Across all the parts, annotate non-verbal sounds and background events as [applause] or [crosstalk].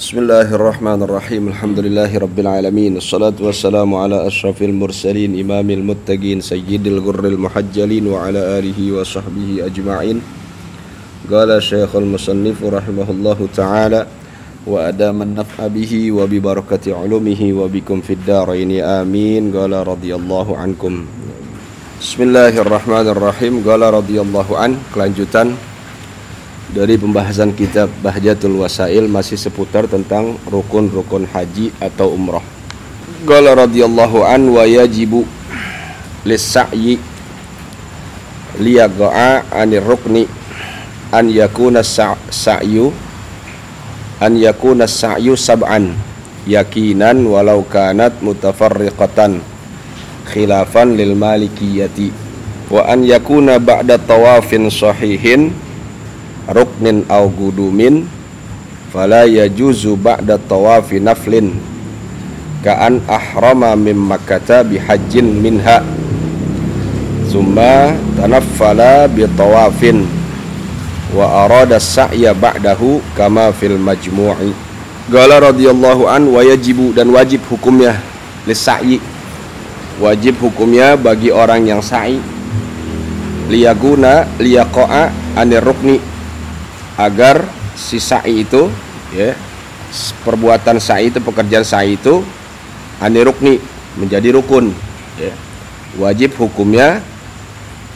بسم الله الرحمن الرحيم الحمد لله رب العالمين الصلاة والسلام على أشرف المرسلين إمام المتقين سيد الغر المحجلين وعلى آله وصحبه أجمعين قال شيخ المصنف رحمه الله تعالى وأدام النفع به وببركة علومه وبكم في الدارين آمين قال رضي الله عنكم بسم الله الرحمن الرحيم قال رضي الله عنه kelanjutan. Dari pembahasan kitab Bahjatul Wasail masih seputar tentang rukun-rukun haji atau umrah. Qala radhiyallahu an wa yajibu lis-sa'yi liyaqa'a 'anir rukni an yakuna sa'yu an yakuna sa'yu sab'an yakinan walau kanat mutafarriqatan khilafan lil malikiyati wa an yakuna ba'da tawafin sahihin ruknin au gudumin fala yajuzu ba'da tawafi naflin ka'an ahrama min makkata bihajjin minha summa tanaffala bi tawafin wa arada sa'ya ba'dahu kama fil majmu'i. Gala radhiyallahu an wa yajibu dan wajib hukumnya lisai wajib hukumnya bagi orang yang sa'i. Liyaguna liyaqa'a anir rukni agar si sa'i itu ya perbuatan sa'i itu pekerjaan sa'i itu anirukni menjadi rukun ya. wajib hukumnya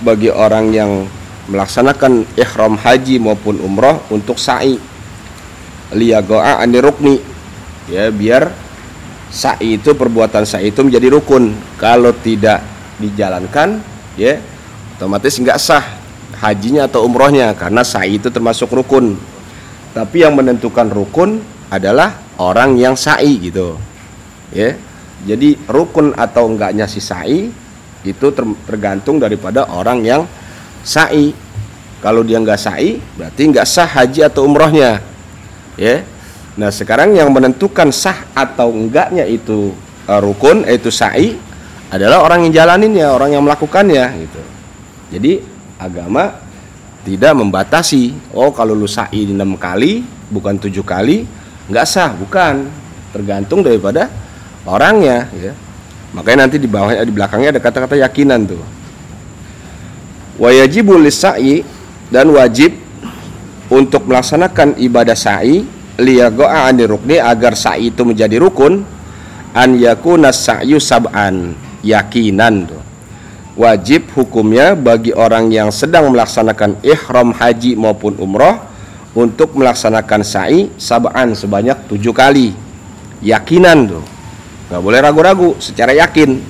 bagi orang yang melaksanakan ihram haji maupun umroh untuk sa'i. Liyagoa anirukni ya biar sa'i itu perbuatan sa'i itu menjadi rukun. Kalau tidak dijalankan ya otomatis nggak sah hajinya atau umrohnya karena sa'i itu termasuk rukun. Tapi yang menentukan rukun adalah orang yang sa'i gitu. Ya. Jadi rukun atau enggaknya si sa'i itu tergantung daripada orang yang sa'i. Kalau dia nggak sa'i berarti nggak sah haji atau umrohnya. Ya. Nah sekarang yang menentukan sah atau enggaknya itu uh, rukun yaitu sa'i adalah orang yang jalaninnya orang yang melakukannya gitu. Jadi agama tidak membatasi. Oh kalau lu sa'i enam kali bukan tujuh kali nggak sah. Bukan. Tergantung daripada orangnya ya. Makanya nanti di bawahnya di belakangnya ada kata-kata yakinan tuh. Wajibul sa'i dan wajib untuk melaksanakan ibadah sa'i liyago'a anir rukni agar sa'i itu menjadi rukun an yakuna sa'yu sab'an. Yakinan tuh wajib hukumnya bagi orang yang sedang melaksanakan ihram haji maupun umroh untuk melaksanakan sa'i sab'an sebanyak tujuh kali. Yakinan tuh. Nggak boleh ragu-ragu secara yakin.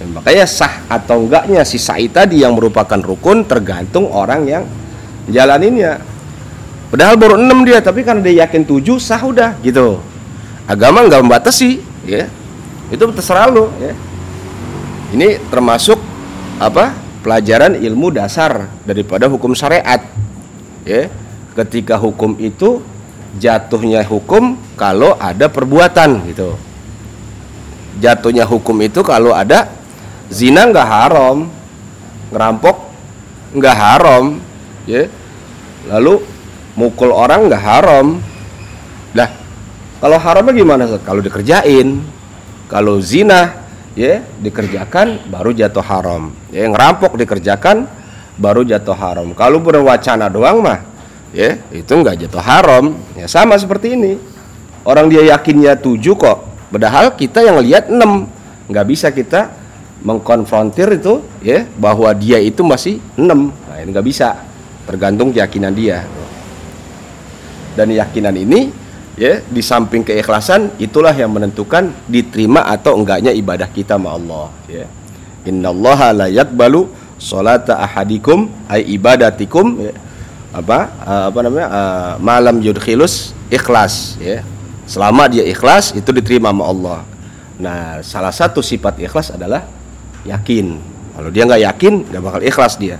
Dan makanya sah atau enggaknya si sa'i tadi yang merupakan rukun tergantung orang yang jalaninnya. Padahal baru enam dia tapi karena dia yakin tujuh sah udah gitu. Agama nggak membatasi ya. Itu terserah lo ya. Ini termasuk apa? Pelajaran ilmu dasar daripada hukum syariat. Ya ketika hukum itu jatuhnya hukum kalau ada perbuatan gitu. Jatuhnya hukum itu kalau ada zina nggak haram ngerampok nggak haram ya. Lalu mukul orang nggak haram. Lah kalau haramnya gimana kalau dikerjain kalau zina ya dikerjakan baru jatuh haram. Ya ngerampok dikerjakan baru jatuh haram. Kalau berwacana doang mah ya itu nggak jatuh haram. Ya sama seperti ini. Orang dia yakinnya tujuh kok padahal kita yang lihat enam. Nggak bisa kita mengkonfrontir itu ya bahwa dia itu masih enam. Nah ini nggak bisa tergantung keyakinan dia. Dan keyakinan ini ya di samping keikhlasan itulah yang menentukan diterima atau enggaknya ibadah kita sama Allah ya. Innallaha la yaqbalu salata ahadikum ay ibadatikum ya. apa uh, apa namanya uh, malam yudkhilus ikhlas ya. Selama dia ikhlas itu diterima sama Allah. Nah salah satu sifat ikhlas adalah yakin. Kalau dia nggak yakin nggak bakal ikhlas dia.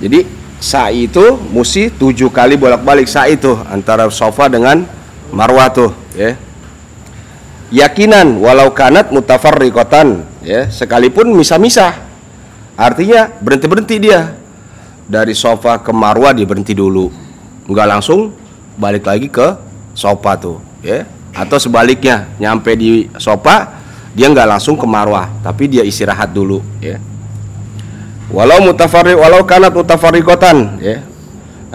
Jadi sa'i itu mesti tujuh kali bolak-balik sa'i itu antara sofa dengan marwah tuh ya. Yakinan walau kanat mutafarriqatan ya sekalipun misah-misah. Artinya berhenti-berhenti dia. Dari sofa ke marwah dia berhenti dulu. Nggak langsung balik lagi ke sofa tuh ya. Atau sebaliknya nyampe di sopa dia nggak langsung ke marwah tapi dia istirahat dulu ya. Walau mutafarri walau kanat mutafarriqatan ya.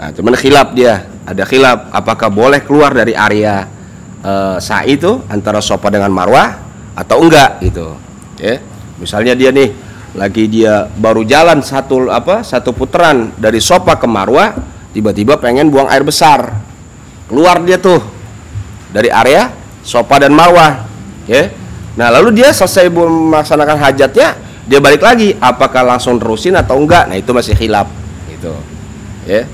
Nah cuman khilaf dia ada khilaf apakah boleh keluar dari area uh, sa'i itu antara sopa dengan marwah atau enggak gitu ya? Misalnya dia nih lagi dia baru jalan satu apa satu putaran dari sopa ke marwah tiba-tiba pengen buang air besar. Keluar dia tuh dari area sopa dan marwah ya? Nah lalu dia selesai melaksanakan hajatnya dia balik lagi apakah langsung terusin atau enggak? Nah itu masih khilaf gitu ya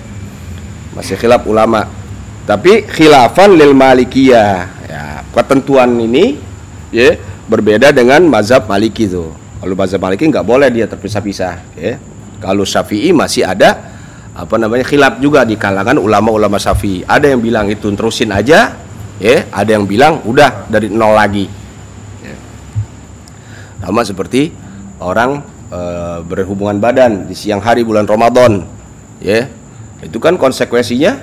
masih khilaf ulama tapi khilafan lil malikiyah ya ketentuan ini ya berbeda dengan mazhab maliki tuh kalau mazhab maliki nggak boleh dia terpisah-pisah ya kalau syafi'i masih ada apa namanya khilaf juga di kalangan ulama-ulama Syafi'i. Ada yang bilang itu terusin aja, ya. Ada yang bilang udah dari nol lagi. Ya. Sama seperti orang e, berhubungan badan di siang hari bulan Ramadan, ya. Itu kan konsekuensinya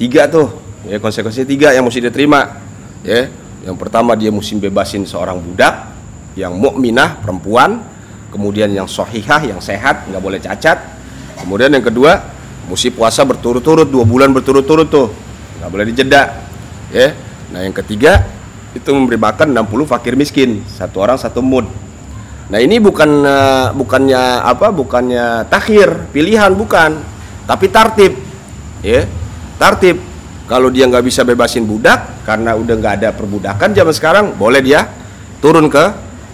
tiga tuh, ya konsekuensinya tiga yang mesti diterima, ya. Yang pertama dia mesti bebasin seorang budak yang mukminah perempuan, kemudian yang sohihah yang sehat nggak boleh cacat Kemudian yang kedua, mesti puasa berturut-turut dua bulan berturut-turut tuh, nggak boleh dijeda. Ya. Nah yang ketiga itu memberi makan 60 fakir miskin satu orang satu mud. Nah ini bukan uh, bukannya apa? Bukannya takhir pilihan bukan, tapi tartib. Ya, tartib. Kalau dia nggak bisa bebasin budak karena udah nggak ada perbudakan zaman sekarang, boleh dia turun ke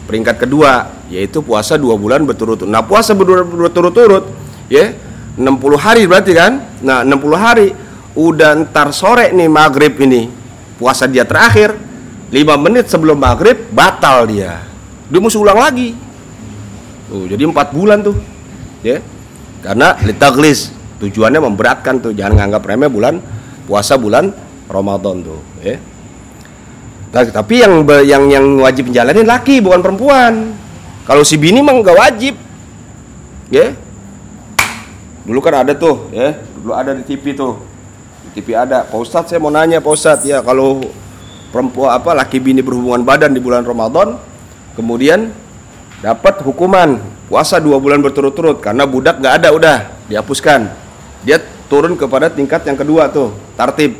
peringkat kedua, yaitu puasa dua bulan berturut-turut. Nah puasa berturut-turut ya 60 hari berarti kan nah 60 hari udah ntar sore nih maghrib ini puasa dia terakhir 5 menit sebelum maghrib batal dia dia mesti ulang lagi tuh jadi 4 bulan tuh ya karena litaglis tujuannya memberatkan tuh jangan nganggap remeh bulan puasa bulan Ramadan tuh ya. Nah, tapi yang yang yang wajib menjalani laki bukan perempuan. Kalau si bini mah nggak wajib ya. Dulu kan ada tuh ya. Dulu ada di TV tuh. Di TV ada. Pak Ustadz saya mau nanya Pak Ustadz ya kalau perempuan apa laki bini berhubungan badan di bulan Ramadan kemudian dapat hukuman puasa dua bulan berturut-turut karena budak nggak ada udah dihapuskan dia turun kepada tingkat yang kedua tuh tartib.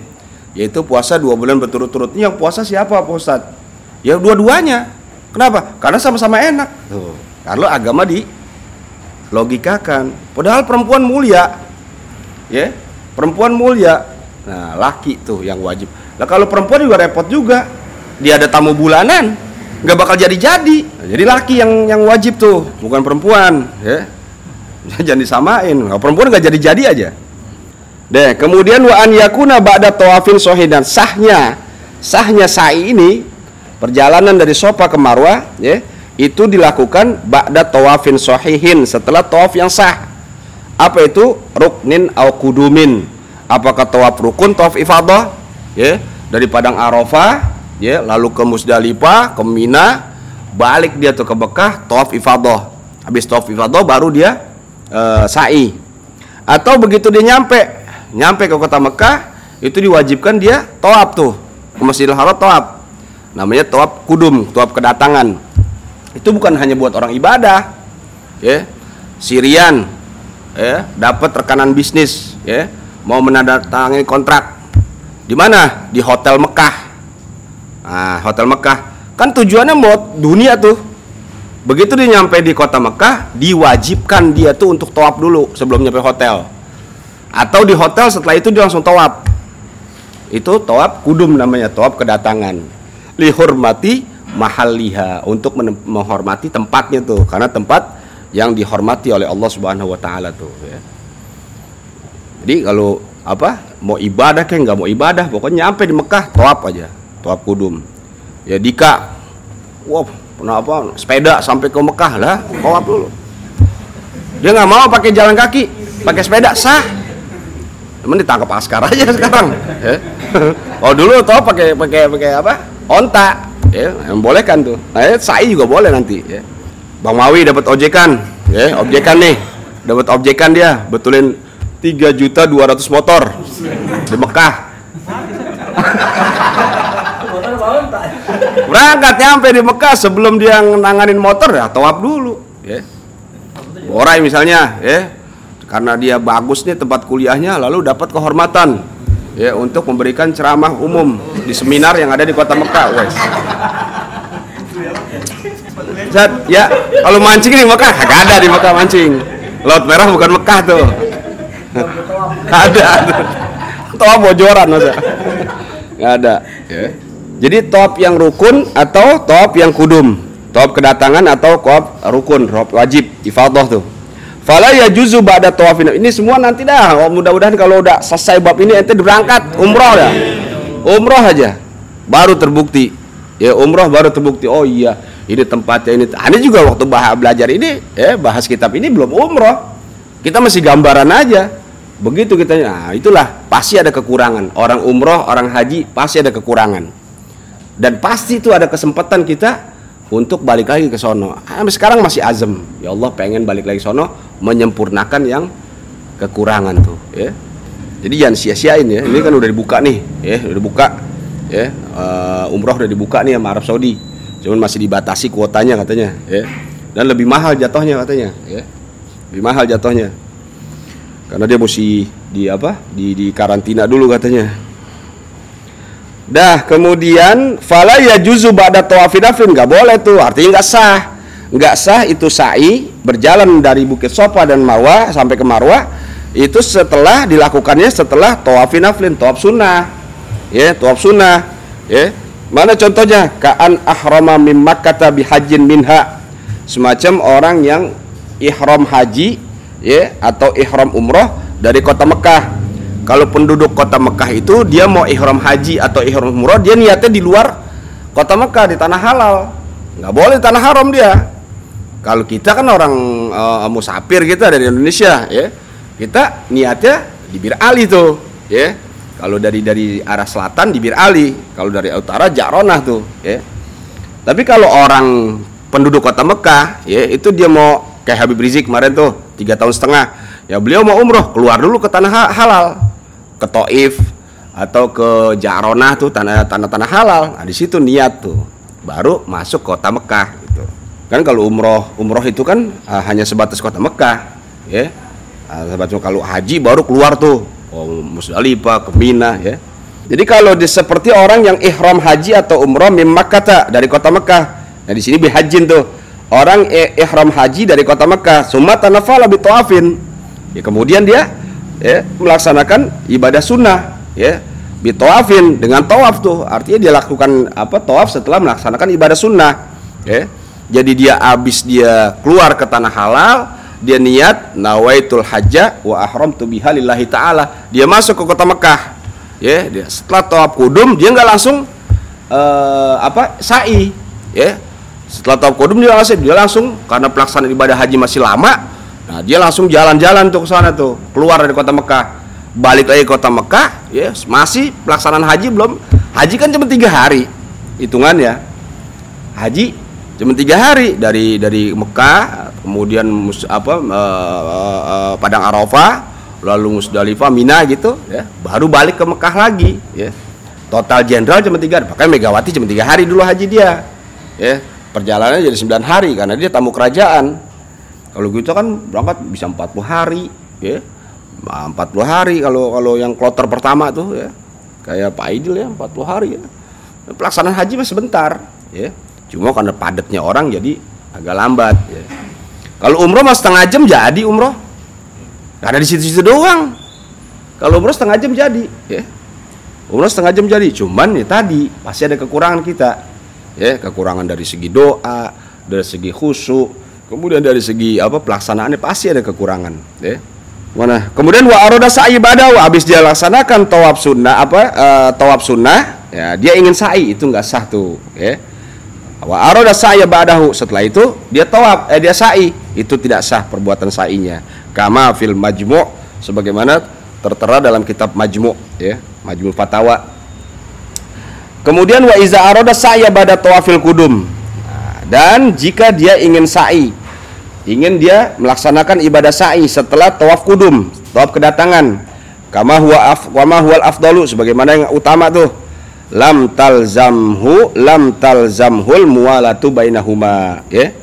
Yaitu puasa dua bulan berturut-turut. Ini yang puasa siapa Pak ya dua-duanya. Kenapa? Karena sama-sama enak. Tuh kalau agama di logikakan padahal perempuan mulia. Ya perempuan mulia. Nah laki tuh yang wajib. Nah kalau perempuan juga repot juga. Dia ada tamu bulanan. Nggak bakal jadi jadi nah, jadi laki yang yang wajib tuh bukan perempuan. Ya jangan disamain nah, perempuan nggak jadi jadi aja deh kemudian wa an yakuna ba'da tawafin sohidan sahnya sahnya sa'i ini perjalanan dari sofa ke marwah ya itu dilakukan ba'da tawafin sahihin setelah tawaf yang sah. Apa itu? Ruknin au kudumin. Apakah tawaf rukun, tawaf ifadah? Ya, dari padang Arafah, ya, lalu ke Musdalifah, ke Mina, balik dia tuh ke Bekah, tawaf ifadah. Habis tawaf ifadah baru dia uh, sa'i. Atau begitu dia nyampe, nyampe ke kota Mekah, itu diwajibkan dia tawaf tuh. Ke Masjidil Haram tawaf. Namanya tawaf kudum, tawaf kedatangan. Itu bukan hanya buat orang ibadah ya. Sirian ya. Dapat rekanan bisnis ya. Mau menandatangani kontrak. Di mana? Di hotel Mekah. Nah hotel Mekah. Kan tujuannya buat dunia tuh begitu dia nyampe di kota Mekah diwajibkan dia tuh untuk tawaf dulu sebelum nyampe hotel. Atau di hotel setelah itu dia langsung tawaf. Itu tawaf kudum namanya tawaf kedatangan. Lihormati mahaliha untuk menghormati tempatnya tuh. Karena tempat yang dihormati oleh Allah Subhanahu wa taala tuh ya. Jadi kalau apa mau ibadah kayak nggak mau ibadah pokoknya nyampe di Mekah tawaf aja. Tawaf kudum. Ya Dika. Wah kenapa sepeda sampai ke Mekah lah tawaf dulu. Dia nggak mau pakai jalan kaki pakai sepeda sah. Temen ditangkap askar aja [laughs] sekarang ya. oh dulu tau pakai pakai pakai apa onta ya yang boleh kan tuh. Nah ya, juga boleh nanti ya. Bang Mawi dapat ojekan ya objekan nih. Dapat objekan dia betulin 3 juta 200 motor di Mekah [laughs] berangkat nyampe di Mekah sebelum dia nanganin motor ya tawaf dulu ya. Borai misalnya ya. Karena dia bagus nih tempat kuliahnya lalu dapat kehormatan ya untuk memberikan ceramah umum di seminar yang ada di kota Mekah wes. Zat, ya kalau mancing di Mekah gak ada di Mekah mancing. Laut Merah bukan Mekah tuh. [laughs] Ada toa bojoran masa? Nggak ada ya. Jadi top yang rukun atau top yang kudum top kedatangan atau top rukun top wajib ifadah tuh Fala ya juzu ba'da tawafin. Ini semua nanti dah. Oh, mudah-mudahan kalau udah selesai bab ini ente berangkat umroh ya. Umroh aja. Baru terbukti. Ya umroh baru terbukti. Oh iya, ini tempatnya ini. Ah, ini juga waktu bahas belajar ini, ya bahas kitab ini belum umroh. Kita masih gambaran aja. Begitu kita, nah itulah pasti ada kekurangan. Orang umroh, orang haji pasti ada kekurangan. Dan pasti itu ada kesempatan kita untuk balik lagi ke sono. Sampai sekarang masih azam. Ya Allah pengen balik lagi sono menyempurnakan yang kekurangan tuh, ya. Jadi jangan sia-siain ya. Ini kan udah dibuka nih, ya, udah dibuka. Ya, uh, umroh udah dibuka nih sama Arab Saudi. Cuman masih dibatasi kuotanya katanya, ya. Dan lebih mahal jatuhnya katanya, ya. Lebih mahal jatuhnya. Karena dia mesti di apa? Di di karantina dulu katanya Dah kemudian fala ya juzu ba'da tawafidafin nggak boleh tuh artinya nggak sah. Nggak sah itu sa'i berjalan dari Bukit Sofa dan Marwah sampai ke Marwah itu setelah dilakukannya setelah tawafin naflin tawaf sunnah. Ya tawaf sunnah. Ya mana contohnya? Kaan ahrama mim makkata bihajin minha. Semacam orang yang ihram haji ya atau ihram umroh dari kota Mekah kalau penduduk kota Mekah itu dia mau ihram haji atau ihram umroh, dia niatnya di luar kota Mekah di tanah halal. Nggak boleh tanah haram dia. Kalau kita kan orang uh, musafir kita dari Indonesia, ya. Kita niatnya di Bir Ali tuh, ya. Kalau dari dari arah selatan di Bir Ali, kalau dari utara Jaronah tuh, ya. Tapi kalau orang penduduk kota Mekah, ya itu dia mau kayak Habib Rizik kemarin tuh tiga tahun setengah, ya beliau mau umroh keluar dulu ke tanah halal, ke Taif atau ke Jaronah tuh tanah tanah tanah halal. Nah di situ niat tuh baru masuk kota Mekah gitu. Kan kalau umroh umroh itu kan uh, hanya sebatas kota Mekah ya. Uh, sebatas kalau haji baru keluar tuh oh, Musdalifah ke Mina ya. Jadi kalau di, seperti orang yang ihram haji atau umroh mim kata dari kota Mekah. Nah di sini bihajin tuh orang ihram haji dari kota Mekah. Summa tanafala bitawafin ya kemudian dia ya melaksanakan ibadah sunnah ya bitawafin dengan tawaf tuh. Artinya dia lakukan apa tawaf setelah melaksanakan ibadah sunnah ya. Jadi dia habis dia keluar ke tanah halal dia niat nawaitul hajja wa ahram tu biha lillahi taala. Dia masuk ke kota Mekah ya. Dia setelah tawaf kudum dia nggak langsung uh, apa sa'i ya. Setelah tawaf kudum dia langsung dia langsung karena pelaksanaan ibadah haji masih lama Nah, dia langsung jalan-jalan tuh ke sana tuh, keluar dari kota Mekah. Balik lagi ke kota Mekah, ya, masih pelaksanaan haji belum. Haji kan cuma tiga hari, hitungannya. Haji cuma tiga hari dari dari Mekah, kemudian mus, apa uh, uh, Padang Arafah, lalu Musdalifah, Mina gitu, ya, baru balik ke Mekah lagi, ya. Total jenderal cuma tiga, hari. bahkan Megawati cuma tiga hari dulu haji dia, ya. Perjalanannya jadi sembilan hari karena dia tamu kerajaan kalau gitu kan berangkat bisa 40 hari, ya. 40 hari kalau kalau yang kloter pertama tuh ya. Kayak Pak Aidil ya 40 hari ya. Pelaksanaan haji masih sebentar, ya. Cuma karena padatnya orang jadi agak lambat ya. Kalau umroh mas setengah jam jadi umroh. Karena di situ-situ doang. Kalau umroh setengah jam jadi, ya. Umroh setengah jam jadi, cuman ya tadi pasti ada kekurangan kita. Ya, kekurangan dari segi doa, dari segi khusyuk, Kemudian dari segi apa pelaksanaannya pasti ada kekurangan, ya. Mana? Kemudian wa aroda sa'i badaw habis dia laksanakan tawaf sunnah apa uh, tawaf sunnah, ya dia ingin sa'i itu nggak sah tuh, ya. Wa aroda sa'i badahu setelah itu dia tawaf eh dia sa'i itu tidak sah perbuatan sa'inya. Kama fil majmu' sebagaimana tertera dalam kitab majmu' ya, majmu' fatawa. Kemudian wa iza aroda sa'i bada tawafil kudum dan jika dia ingin sa'i, ingin dia melaksanakan ibadah sa'i setelah tawaf kudum, tawaf kedatangan, kama huwa af, kama huwal afdalu sebagaimana yang utama tuh. lam talzamhu lam talzamhul mualatu bainahuma ya.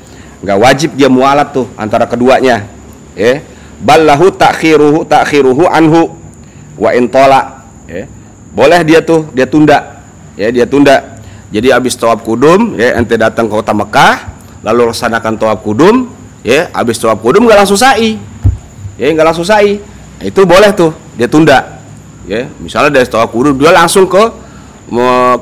Nggak wajib dia mualat tuh antara keduanya ya. Ballahu takhiruhu takhiruhu anhu wa intola ya. Boleh dia tuh dia tunda ya dia tunda jadi habis tawaf kudum ya ente datang ke kota Mekah lalu laksanakan tawaf kudum ya habis tawaf kudum nggak langsung sa'i. Ya nggak langsung sa'i. Nah, itu boleh tuh dia tunda. Ya misalnya dari tawaf kudum dia langsung ke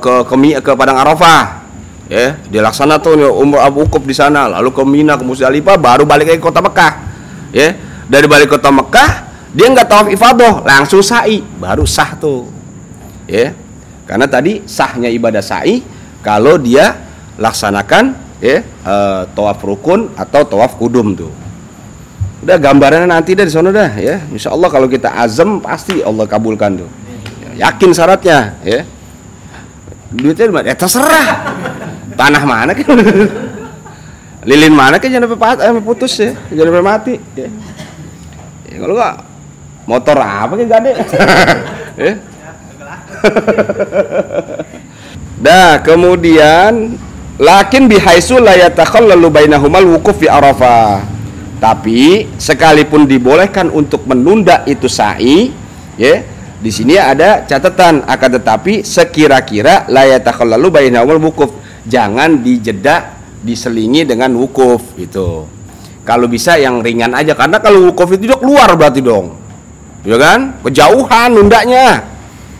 ke ke, ke Padang Arafah. Ya dia laksana tuh umur Abu Ukub di sana lalu ke Mina ke Musdalifah baru balik ke kota Mekah. Ya dari balik kota Mekah dia nggak tawaf ifadah langsung sa'i baru sah tuh. Ya karena tadi sahnya ibadah sa'i kalau dia laksanakan ya e, tawaf rukun atau tawaf kudum tuh. Udah gambarannya nanti dari sana dah ya. Insya Allah kalau kita azam pasti Allah kabulkan tuh. Yakin syaratnya ya. Duitnya ya terserah. Tanah mana kan lilin mana kan jangan sampai eh, putus ya. Jangan sampai mati ya, ya kalau enggak motor apa kan gade [laughs] ya [laughs] dah kemudian lakin bihaisu la yatakhallalu bainahumal wukuf fi arafah tapi sekalipun dibolehkan untuk menunda itu sa'i ya di sini ada catatan akan tetapi sekira-kira lalu bainahumul wukuf. Jangan dijeda diselingi dengan wukuf itu. Kalau bisa yang ringan aja karena kalau wukuf itu keluar berarti dong. Ya kan? Kejauhan nundanya.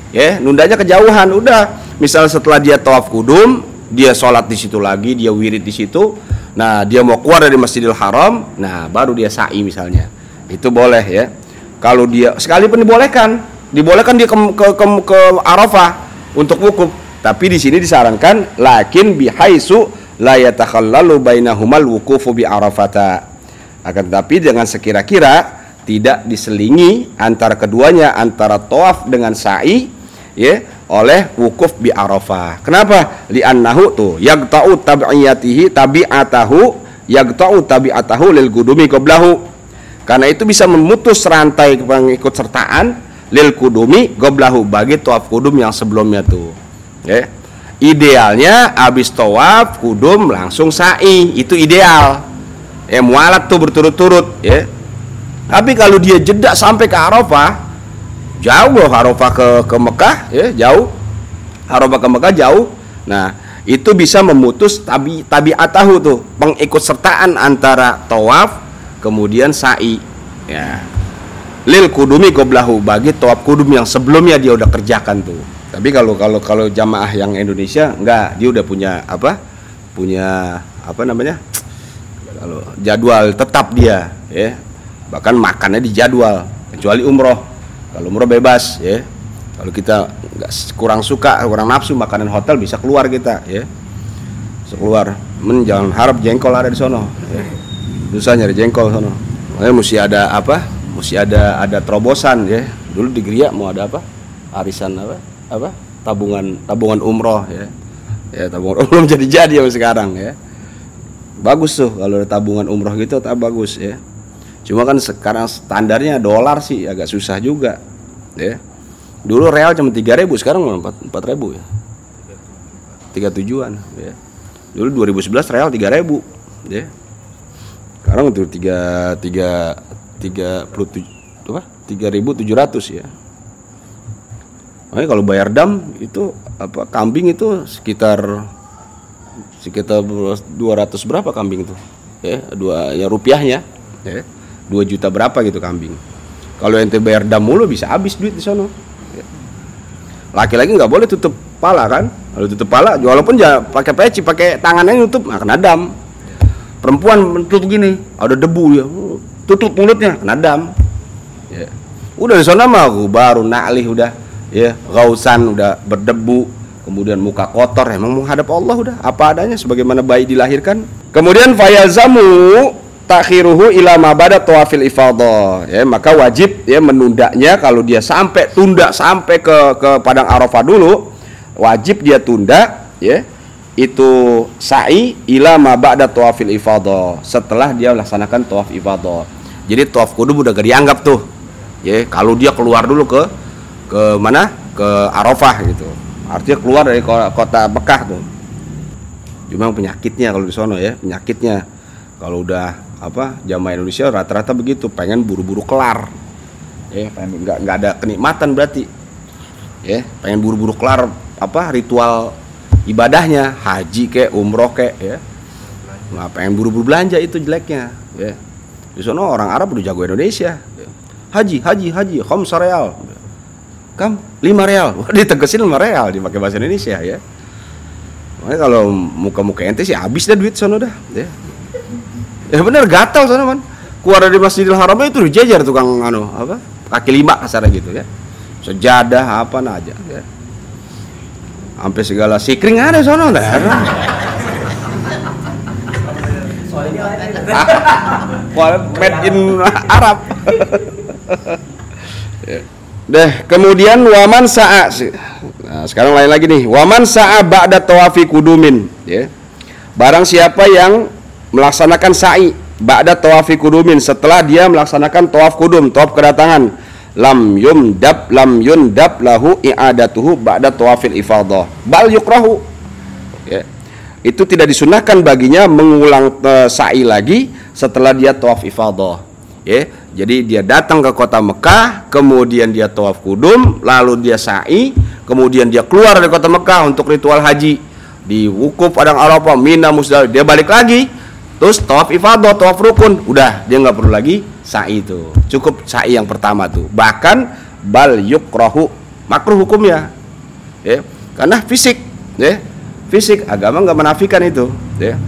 Ya, nundanya kejauhan. Udah, misal setelah dia tawaf kudum, dia sholat di situ lagi, dia wirid di situ. Nah, dia mau keluar dari Masjidil Haram, nah baru dia sa'i misalnya. Itu boleh ya. Kalau dia sekalipun dibolehkan, dibolehkan dia ke ke, ke, ke Arafah untuk wukuf tapi di sini disarankan lakin bihaisu la yatakhallalu bainahumal wukufu bi Arafata akan tetapi dengan sekira-kira tidak diselingi antara keduanya antara tawaf dengan sa'i ya oleh wukuf bi Arafah. Kenapa? Li'annahu tuh yaqta'u tabi'iyatihi tabi'atahu yaqta'u tabi'atahu lil gudumi qablahu. Karena itu bisa memutus rantai pengikut sertaan lil kudumi goblahu bagi tawaf kudum yang sebelumnya tuh ya idealnya habis tawaf kudum langsung sa'i itu ideal ya mualat tuh berturut-turut ya tapi kalau dia jeda sampai ke Arafah jauh loh Arafah ke ke Mekah ya jauh. Arafah ke Mekah jauh. Nah itu bisa memutus tabi tabiatahu tuh pengikut sertaan antara tawaf kemudian sa'i ya. Lil kudumi goblahu bagi toab kudum yang sebelumnya dia udah kerjakan tuh. Tapi kalau kalau kalau jamaah yang Indonesia enggak dia udah punya apa punya apa namanya kalau jadwal tetap dia ya. Bahkan makannya di jadwal kecuali umroh kalau umroh bebas ya. Kalau kita nggak kurang suka kurang nafsu makanan hotel bisa keluar kita ya. Bisa keluar. Men harap jengkol ada di sono ya. susah nyari jengkol sono. Makanya mesti ada apa? Mesti ada ada terobosan ya. Dulu di Gria mau ada apa? Arisan apa? Apa? Tabungan tabungan umroh ya. Ya tabungan [laughs] umroh jadi jadi ya sekarang ya. Bagus tuh kalau ada tabungan umroh gitu tak bagus ya cuma kan sekarang standarnya dolar sih agak susah juga ya dulu real cuma tiga ribu sekarang empat empat ribu ya tiga tujuan ya dulu 2011 real tiga ribu ya sekarang itu tiga tiga 37 apa? 3700 ya. Makanya kalau bayar dam itu apa kambing itu sekitar sekitar 200 berapa kambing itu? Ya, dua ya rupiahnya ya. 2 juta berapa gitu kambing. Kalau ente bayar dam mulu bisa habis duit di sana. Ya. Laki-laki nggak boleh tutup pala kan? Kalau tutup pala, walaupun jangan pakai peci, pakai tangannya nutup, nah kena dam. Perempuan tutup gini, ada debu ya tutup mulutnya kena dam ya. udah di sana mah baru naklih udah ya gausan udah berdebu kemudian muka kotor emang menghadap Allah udah apa adanya sebagaimana bayi dilahirkan kemudian fayazamu takhiruhu ila mabada tawafil ifadah. Ya maka wajib ya menundanya kalau dia sampai tunda sampai ke ke padang arafah dulu wajib dia tunda ya itu sa'i ila mabada tawafil ifadah. Setelah dia melaksanakan tawaf ifadah. Jadi tawaf kudum udah gak dianggap tuh ya kalau dia keluar dulu ke ke mana? Ke Arafah gitu. Artinya keluar dari kota Mekah tuh. Cuma penyakitnya kalau di sono ya penyakitnya. Kalau udah apa jamaah Indonesia rata-rata begitu pengen buru-buru kelar. Ya pengen nggak nggak ada kenikmatan berarti. Ya pengen buru-buru kelar apa ritual ibadahnya haji kayak umroh kayak ya. Nah pengen buru-buru belanja itu jeleknya ya. Di sana orang Arab udah jago Indonesia ya. haji haji haji khamsa real. Kam lima real. [laughs] Ditegesin lima real dipakai bahasa Indonesia ya. Makanya kalau muka-muka ente sih habis dah duit sono dah, ya. Ya bener gatal sana man. Keluar dari Masjidil Haram itu dijajar tukang anu apa? Kaki lima kasar gitu ya. Sejadah apa aja ya. Sampai segala sikring ada sono dah. made in Arab. Deh, kemudian waman sa'a Nah, sekarang lain lagi nih. Waman sa'a ba'da tawafi kudumin, ya. Barang siapa yang melaksanakan sa'i ba'da tawafi kudumin setelah dia melaksanakan tawaf kudum, tawaf kedatangan, lam yumdab lam yundab lahu i'adatuhu ba'da tawafil ifadah. Bal yukrahu. Ya. Itu tidak disunahkan baginya mengulang uh, sa'i lagi setelah dia tawaf ifadah. Ya. Jadi dia datang ke kota Mekah, kemudian dia tawaf kudum, lalu dia sa'i, kemudian dia keluar dari kota Mekah untuk ritual haji di wukuf padang Arafah Mina Musdalifah dia balik lagi terus tawaf ifadah tawaf rukun. Udah dia nggak perlu lagi sa'i itu. Cukup sa'i yang pertama tuh. Bahkan bal yukrohu makruh hukumnya. Ya karena fisik ya. Fisik agama nggak menafikan itu ya.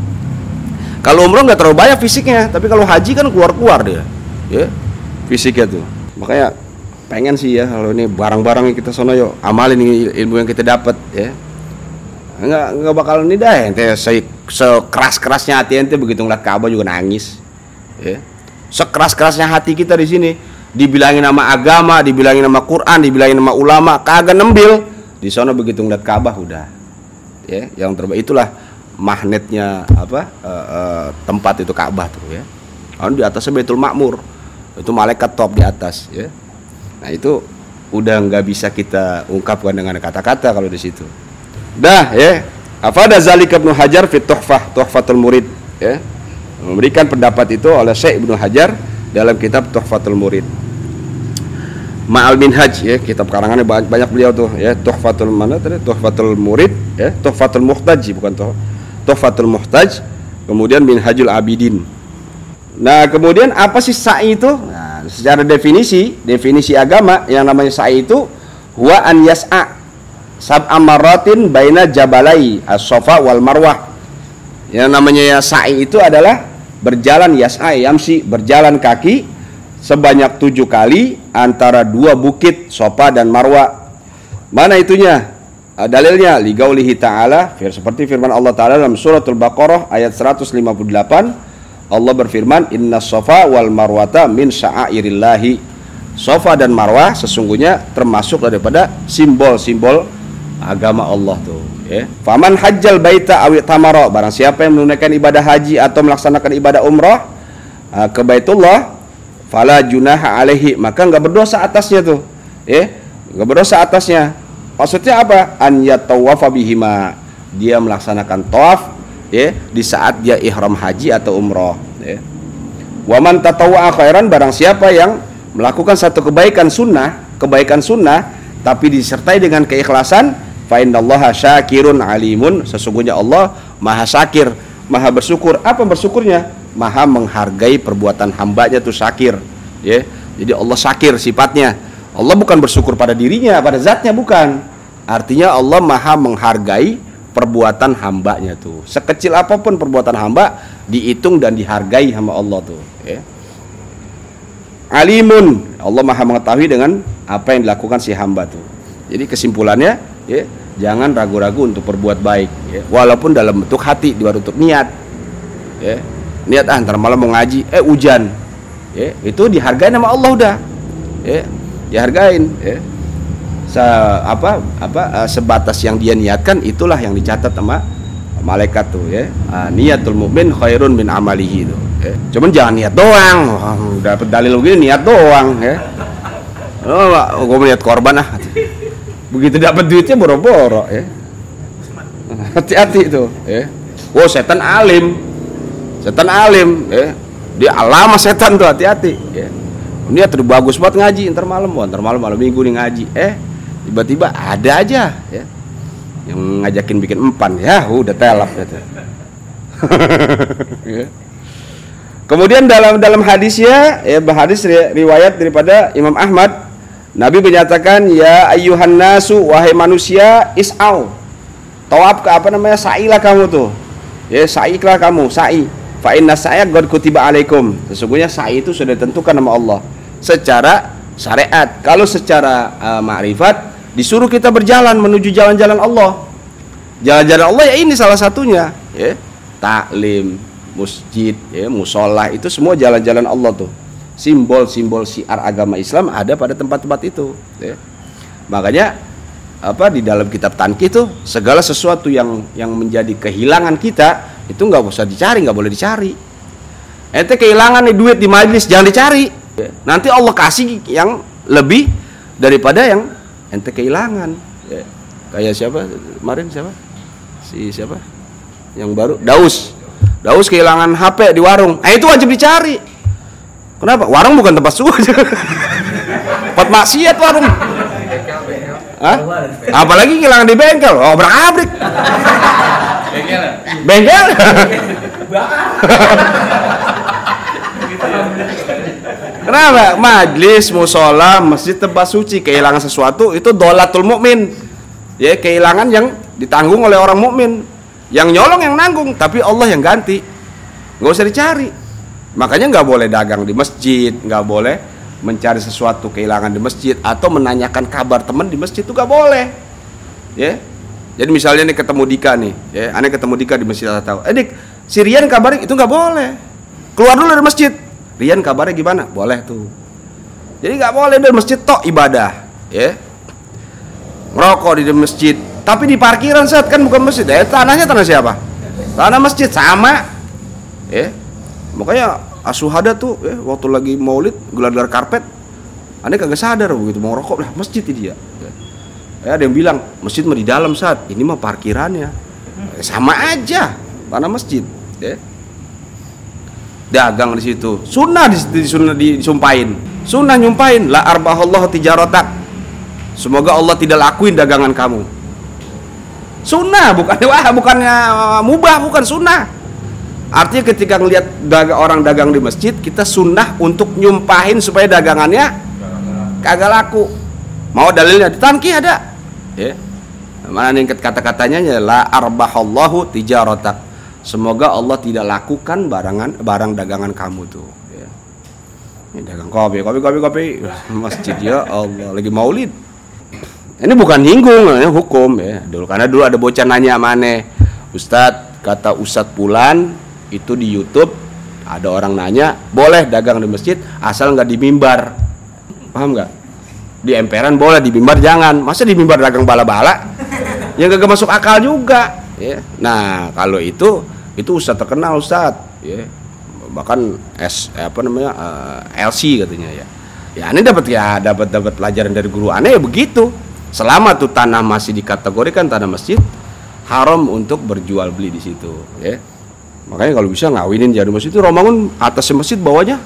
Kalau umroh nggak terlalu banyak fisiknya tapi kalau haji kan keluar keluar dia ya. Fisiknya tuh. Makanya pengen sih ya kalau ini barang-barang yang kita sono yuk amalin ilmu yang kita dapat ya nggak nggak bakal ini dah ente se sekeras kerasnya hati ente begitu ngeliat Ka'bah juga nangis. Ya. Sekeras kerasnya hati kita di sini. Dibilangin nama agama dibilangin nama Quran dibilangin nama ulama kagak nembil. Di sana begitu ngeliat Ka'bah udah. Ya yang terbaik itulah magnetnya apa e, e, tempat itu Ka'bah tuh ya. Kan di atasnya Betul Makmur. Itu malaikat top di atas ya. Nah itu udah nggak bisa kita ungkapkan dengan kata-kata kalau di situ. Dah ya. Apa ada Zalik Ibnu Hajar fit Tuhfah Tuhfatul Murid ya. Memberikan pendapat itu oleh Syekh Ibnu Hajar dalam kitab Tuhfatul Murid. Ma'al Minhaj ya, kitab karangannya banyak, banyak beliau tuh ya, Tuhfatul mana tadi? Tuhfatul Murid ya, Tuhfatul Muhtaj bukan tuh. Tuhfatul Muhtaj, kemudian Minhajul Abidin. Nah, kemudian apa sih sa'i itu? Nah, secara definisi, definisi agama yang namanya sa'i itu huwa an yas'a sab amaratin baina jabalai as-safa wal marwah. Yang namanya ya sa'i itu adalah berjalan yas'a yamsi, berjalan kaki sebanyak tujuh kali antara dua bukit Sofa dan Marwa. Mana itunya? Ah, dalilnya ligaulihi ta'ala seperti firman Allah Ta'ala dalam suratul Baqarah ayat 158 Allah berfirman Inna sofa wal marwata min sya'airillahi Sofa dan marwah sesungguhnya termasuk daripada simbol-simbol agama Allah tuh ya. Faman hajjal baita awi tamaro barang siapa yang menunaikan ibadah haji atau melaksanakan ibadah umrah uh, ke Baitullah fala junaha alaihi. Maka nggak berdosa atasnya tuh ya. Nggak berdosa atasnya. Maksudnya apa? An yatawafa bihima. Dia melaksanakan tawaf ya di saat dia ihram haji atau umroh ya. Waman tatawwa khairan barang siapa yang melakukan satu kebaikan sunnah, kebaikan sunnah tapi disertai dengan keikhlasan, fa innallaha syakirun alimun, sesungguhnya Allah Maha Syakir, Maha bersyukur. Apa bersyukurnya? Maha menghargai perbuatan hambanya tuh syakir, ya. Jadi Allah syakir sifatnya. Allah bukan bersyukur pada dirinya, pada zatnya bukan. Artinya Allah Maha menghargai perbuatan hambanya tuh sekecil apa pun perbuatan hamba dihitung dan dihargai sama Allah tuh ya. alimun Allah maha mengetahui dengan apa yang dilakukan si hamba tuh jadi kesimpulannya ya. Jangan ragu-ragu untuk berbuat baik ya. walaupun dalam bentuk hati di bentuk niat ya. Niat ah, antara malam mau ngaji. Eh hujan ya. Itu dihargai nama Allah udah ya. Dihargain ya. Se apa apa uh, sebatas yang dia niatkan itulah yang dicatat sama malaikat tuh ya. Uh, niatul mukmin khairun min amalihi itu ya. cuman jangan niat doang. Oh, dapat dalil begini niat doang ya. Oh, gue melihat korban ah begitu dapat duitnya boro-boro ya. Hati-hati itu ya. Wow setan alim. Setan alim ya. Dia alama setan tuh hati-hati ya. Ini ya terus bagus buat ngaji ntar malam. Ntar malam malam minggu nih ngaji. Eh tiba-tiba ada aja ya. Yang ngajakin bikin empan ya. Udah telap gitu. [laughs] Kemudian dalam dalam hadisnya ya hadis riwayat daripada Imam Ahmad Nabi menyatakan ya ayuhan nasu wahai manusia is'au. Tawab ke apa namanya? Sa'ilah kamu tuh. Ya sa'ilah kamu sa'i. Fa inna saya god kutiba alaikum. Sesungguhnya sa'i itu sudah ditentukan nama Allah. Secara syariat. Kalau secara uh, ma'rifat disuruh kita berjalan menuju jalan-jalan Allah. Jalan-jalan Allah ya ini salah satunya ya. Taklim masjid ya musola itu semua jalan-jalan Allah tuh simbol-simbol siar agama Islam ada pada tempat-tempat itu ya. makanya apa di dalam kitab Tanki itu segala sesuatu yang yang menjadi kehilangan kita itu nggak usah dicari nggak boleh dicari. Ente kehilangan nih duit di majlis jangan dicari. Ya. nanti Allah kasih yang lebih daripada yang ente kehilangan. Ya. kayak siapa kemarin siapa? Si siapa? Yang baru? Daus. Daus kehilangan HP di warung. Eh itu wajib dicari kenapa warung bukan tempat suhu tempat maksiat warung Hah? apalagi kehilangan di bengkel oh abrik bengkel Kenapa? Majlis, musola, masjid tempat suci kehilangan sesuatu itu dolatul mukmin. Ya, kehilangan yang ditanggung oleh orang mukmin. Yang nyolong yang nanggung, tapi Allah yang ganti. Nggak usah dicari. Makanya nggak boleh dagang di masjid, nggak boleh mencari sesuatu kehilangan di masjid atau menanyakan kabar teman di masjid itu nggak boleh. Ya. Jadi misalnya nih ketemu Dika nih, ya, aneh ketemu Dika di masjid atau eh Dik, si Rian kabarnya itu nggak boleh. Keluar dulu dari masjid, Rian kabarnya gimana? Boleh tuh. Jadi nggak boleh dari masjid tok ibadah, ya. Ngerokok di masjid, tapi di parkiran saat kan bukan masjid. Eh tanahnya tanah siapa? Tanah masjid sama. Ya. Makanya asuhada tuh ya, waktu lagi maulid gelar-gelar karpet aneh kagak sadar begitu mau rokok lah masjid dia. Ya. ya ada yang bilang masjid mah di dalam saat ini mah parkirannya. Eh, sama aja tanah masjid. Ya dagang di situ sunnah di, di sunnah di, disumpahin sunnah nyumpahin la arbahallahu tijaratak semoga Allah tidak lakuin dagangan kamu sunnah bukan [laughs] wah bukannya mubah bukan sunnah artinya ketika ngelihat dagang orang dagang di masjid kita sunnah untuk nyumpahin supaya dagangannya kagak laku mau dalilnya di tanki ada ya mana nih kata-katanya ya la arbahallahu tijaratak Semoga Allah tidak lakukan barangan barang dagangan kamu tuh. Ya. Ini dagang kopi, kopi, kopi, kopi, [laughs] masjid ya Allah lagi maulid. Ini bukan nyinggung, ini hukum ya. Dulu karena dulu ada bocah nanya mana, Ustadz kata Ustadz Pulan itu di YouTube ada orang nanya boleh dagang di masjid asal nggak di mimbar, paham nggak? Di emperan boleh, di mimbar jangan. Masa di mimbar dagang bala-bala? Yang gak masuk akal juga. Ya. Nah kalau itu itu ustadz terkenal ustadz ya bahkan S apa namanya uh, eh, LC katanya ya ya ini dapat ya dapat dapat pelajaran dari guru aneh ya begitu selama tuh tanah masih dikategorikan tanah masjid haram untuk berjual beli di situ ya makanya kalau bisa ngawinin jadi masjid. Itu romangun atas masjid bawahnya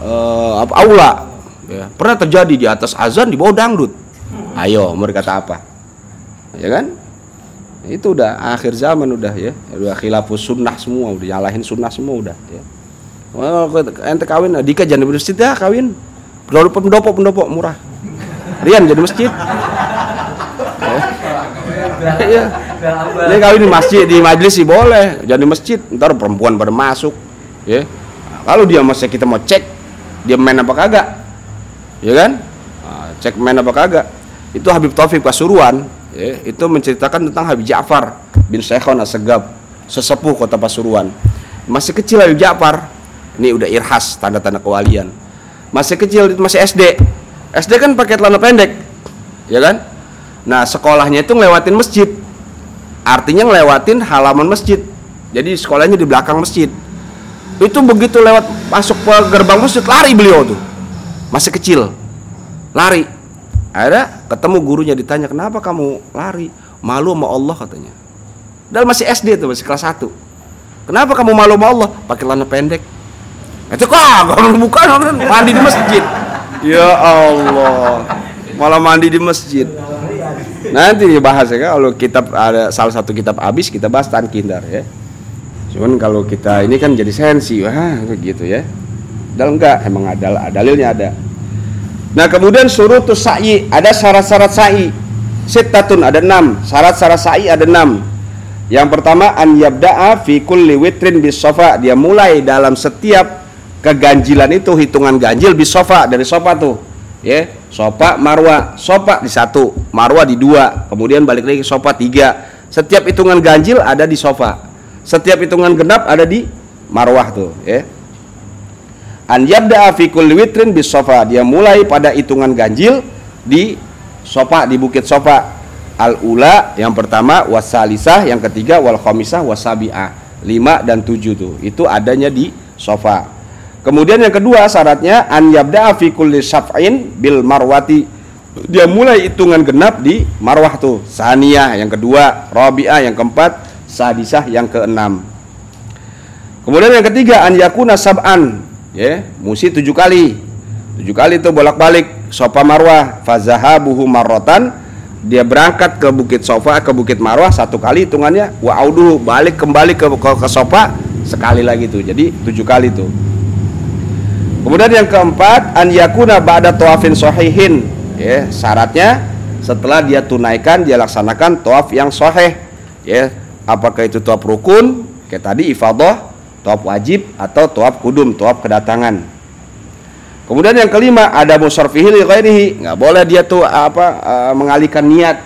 uh, apa aula. Ya. Pernah terjadi di atas azan di bawah dangdut. Ayo mereka kata apa? Ya kan? Itu udah akhir zaman udah ya. Udah khilafus sunnah semua udah nyalahin sunnah semua udah ya. Ente kawin Dika jangan di masjid ya kawin. Pendopo pendopo pendopo murah. Rian jadi masjid. Ya. [laughs] Ini kawin di masjid di majlis sih boleh. Jadi masjid ntar perempuan pada masuk ya. Kalau dia masih kita mau cek dia main apa kagak ya kan? Nah, cek main apa kagak. Itu Habib Taufik Pasuruan ya, itu menceritakan tentang Habib Ja'far bin Syekhon Asegab sesepuh kota Pasuruan. Masih kecil Habib Ja'far. Ini udah irhas tanda-tanda kewalian. Masih kecil itu masih SD SD kan pakai celana pendek ya kan? Nah sekolahnya itu ngelewatin masjid artinya ngelewatin halaman masjid jadi sekolahnya di belakang masjid itu begitu lewat masuk ke gerbang masjid lari beliau tuh masih kecil lari Ada ketemu gurunya ditanya kenapa kamu lari? Malu sama Allah katanya. Dan masih SD tuh, masih kelas 1. Kenapa kamu malu sama Allah? Pakai celana pendek. Itu kok [laughs] bukan mandi di masjid. Ya Allah. Malah mandi di masjid. Nanti dibahas ya kalau kitab ada salah satu kitab habis kita bahas tankindar ya. Cuman kalau kita ini kan jadi sensi, wah begitu ya. Dalam enggak emang ada dalilnya ada. Nah kemudian suruh tuh sa'i ada syarat-syarat sa'i. Sitatun ada enam, syarat-syarat sa'i ada enam. Yang pertama an yabda'a fi kulli witrin bis sofa. Dia mulai dalam setiap keganjilan itu hitungan ganjil bis sofa dari sofa tuh. Ya, sofa marwa, sofa di satu, marwa di dua, kemudian balik lagi sofa tiga. Setiap hitungan ganjil ada di sofa. Setiap hitungan genap ada di marwah tuh, ya. An yabda fi kulli witrin bis sofa. Dia mulai pada hitungan ganjil di sofa di bukit sofa. Al ula yang pertama wasalisah yang ketiga wal khamisah wasabiah lima dan tujuh tuh. Itu adanya di sofa kemudian yang kedua syaratnya an yabda fi kulli syaf'in bil marwati. Dia mulai hitungan genap di marwah tuh. Saniyah yang kedua rabi'ah yang keempat sadisah yang keenam. Kemudian yang ketiga an yakuna sab'an. Ya musi tujuh kali. Tujuh kali itu bolak balik sofa marwah fazahabuhu marrotan dia berangkat ke bukit sofa ke bukit marwah satu kali hitungannya wa auduhu balik kembali ke, ke, ke sofa sekali lagi tuh. Jadi tujuh kali tuh kemudian yang keempat an yakuna ba'da tawafin sohihin ya syaratnya setelah dia tunaikan dia laksanakan tawaf yang soheh ya apakah itu tawaf rukun kayak tadi ifadah Tawaf wajib atau tawaf kudum, tawaf kedatangan. Kemudian yang kelima ada musarfihi li ghairihi. Enggak boleh dia tuh apa uh, mengalihkan niat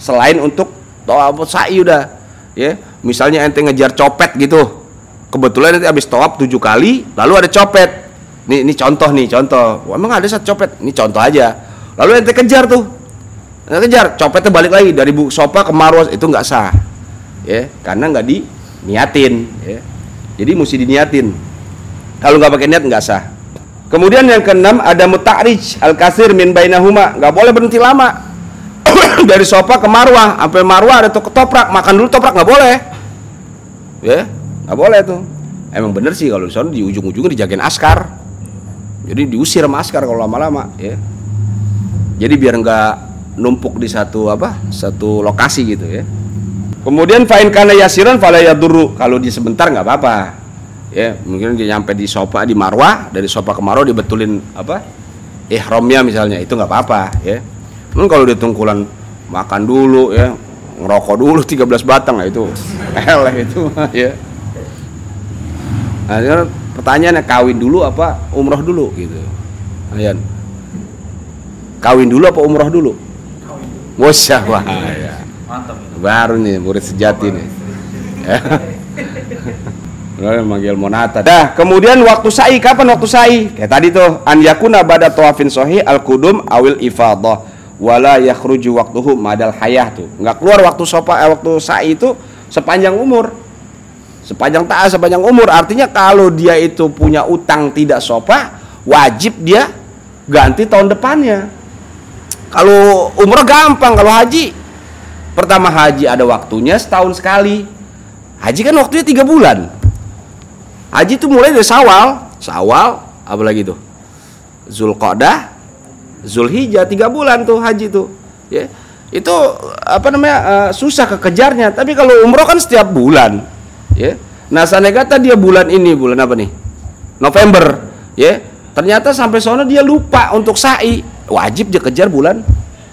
selain untuk tawaf sa'i udah. Ya, misalnya ente ngejar copet gitu. Kebetulan nanti habis tawaf tujuh kali, lalu ada copet. Nih, ini contoh nih, contoh. Emang ada satu copet. Ini contoh aja. Lalu ente kejar tuh. Ente kejar, copetnya balik lagi dari buk sopa ke marwas itu nggak sah. Ya, karena nggak diniatin, ya jadi mesti diniatin. Kalau nggak pakai niat nggak sah. Kemudian yang keenam ada mutakrij al kasir min bainahuma, nggak boleh berhenti lama. [coughs] Dari sofa ke marwah, sampai marwah ada tuh ketoprak, makan dulu toprak nggak boleh. Ya, nggak boleh tuh. Emang bener sih kalau di ujung-ujungnya dijagain askar. Jadi diusir sama askar kalau lama-lama, ya. Jadi biar nggak numpuk di satu apa, satu lokasi gitu ya. Kemudian fa'in kana yasiran fala yadurru. Kalau di sebentar nggak apa-apa. Ya, mungkin dia nyampe di sofa di Marwah, dari sofa ke Marwah dibetulin apa? Ihramnya misalnya, itu nggak apa-apa, ya. Mungkin kalau dia tungkulan makan dulu ya, ngerokok dulu 13 batang lah itu. [laughs] Eleh itu [laughs] ya. Nah, pertanyaannya kawin dulu apa umroh dulu gitu. Ayan. Kawin dulu apa umroh dulu? Kawin. Wah, ya. Mantap baru nih murid sejati nih [laughs] ya. manggil monata. Dah, kemudian waktu sa'i kapan waktu sa'i? Kayak tadi tuh an yakuna bada tawafin sahih al kudum awil ifadah wala yakhruju waktuhu madal hayah tuh. Enggak keluar waktu sopa eh, waktu sa'i itu sepanjang umur. Sepanjang taat sepanjang umur artinya kalau dia itu punya utang tidak sopa wajib dia ganti tahun depannya. Kalau umroh gampang, kalau haji Pertama haji ada waktunya setahun sekali. Haji kan waktunya tiga bulan. Haji itu mulai dari sawal, sawal, apa lagi tuh? Zulqadah, Zulhijjah tiga bulan tuh haji tuh. Ya, itu apa namanya uh, susah kekejarnya. Tapi kalau umroh kan setiap bulan. Ya, nah sana kata dia bulan ini bulan apa nih? November. Ya, ternyata sampai sana dia lupa untuk sa'i. Wajib dia kejar bulan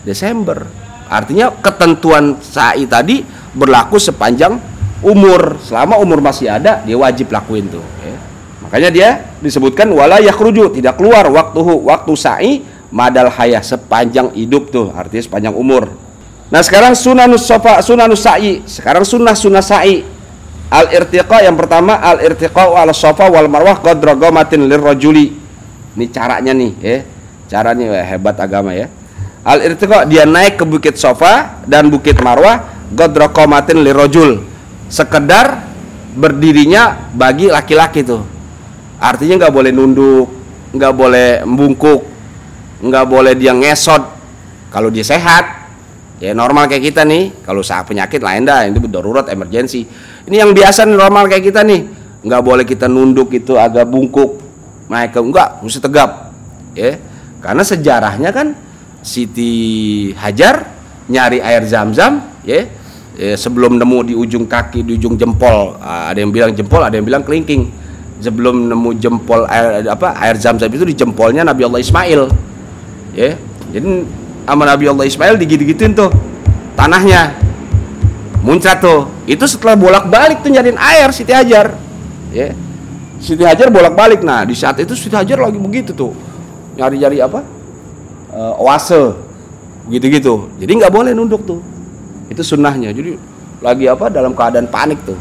Desember Artinya ketentuan sa'i tadi berlaku sepanjang umur. Selama umur masih ada, dia wajib lakuin tuh. Ya. Makanya dia disebutkan wala yakhruju, tidak keluar waktu waktu sa'i madal hayah sepanjang hidup tuh, artinya sepanjang umur. Nah sekarang sunanus sofa sunanus sa'i. Sekarang sunnah sunnah sa'i. Al irtiqa yang pertama al irtiqa ala sofa wal marwah qadra lir lirrajuli. Ini caranya nih, ya. Caranya hebat agama ya. Al irtiqa dia naik ke bukit sofa dan bukit marwah godrokomatin lirojul sekedar berdirinya bagi laki-laki tuh. Artinya nggak boleh nunduk nggak boleh membungkuk nggak boleh dia ngesot. Kalau dia sehat ya normal kayak kita nih. Kalau saat penyakit lain dah itu darurat emergensi ini yang biasa nih, normal kayak kita nih. Nggak boleh kita nunduk itu agak bungkuk naik enggak mesti tegap ya. Karena sejarahnya kan Siti Hajar nyari air zam-zam ya, ya sebelum nemu di ujung kaki di ujung jempol ah, ada yang bilang jempol ada yang bilang kelingking. Sebelum nemu jempol air apa air zam-zam itu di jempolnya Nabi Allah Ismail ya. Jadi sama Nabi Allah Ismail digigit-gigitin tuh tanahnya muncrat tuh. Itu setelah bolak-balik tuh nyariin air Siti Hajar. Ya. Siti Hajar bolak-balik. Nah di saat itu Siti Hajar lagi begitu tuh. Nyari-nyari apa? Uh, oase. Gitu-gitu. Jadi nggak boleh nunduk tuh. Itu sunnahnya. Jadi lagi apa? Dalam keadaan panik tuh.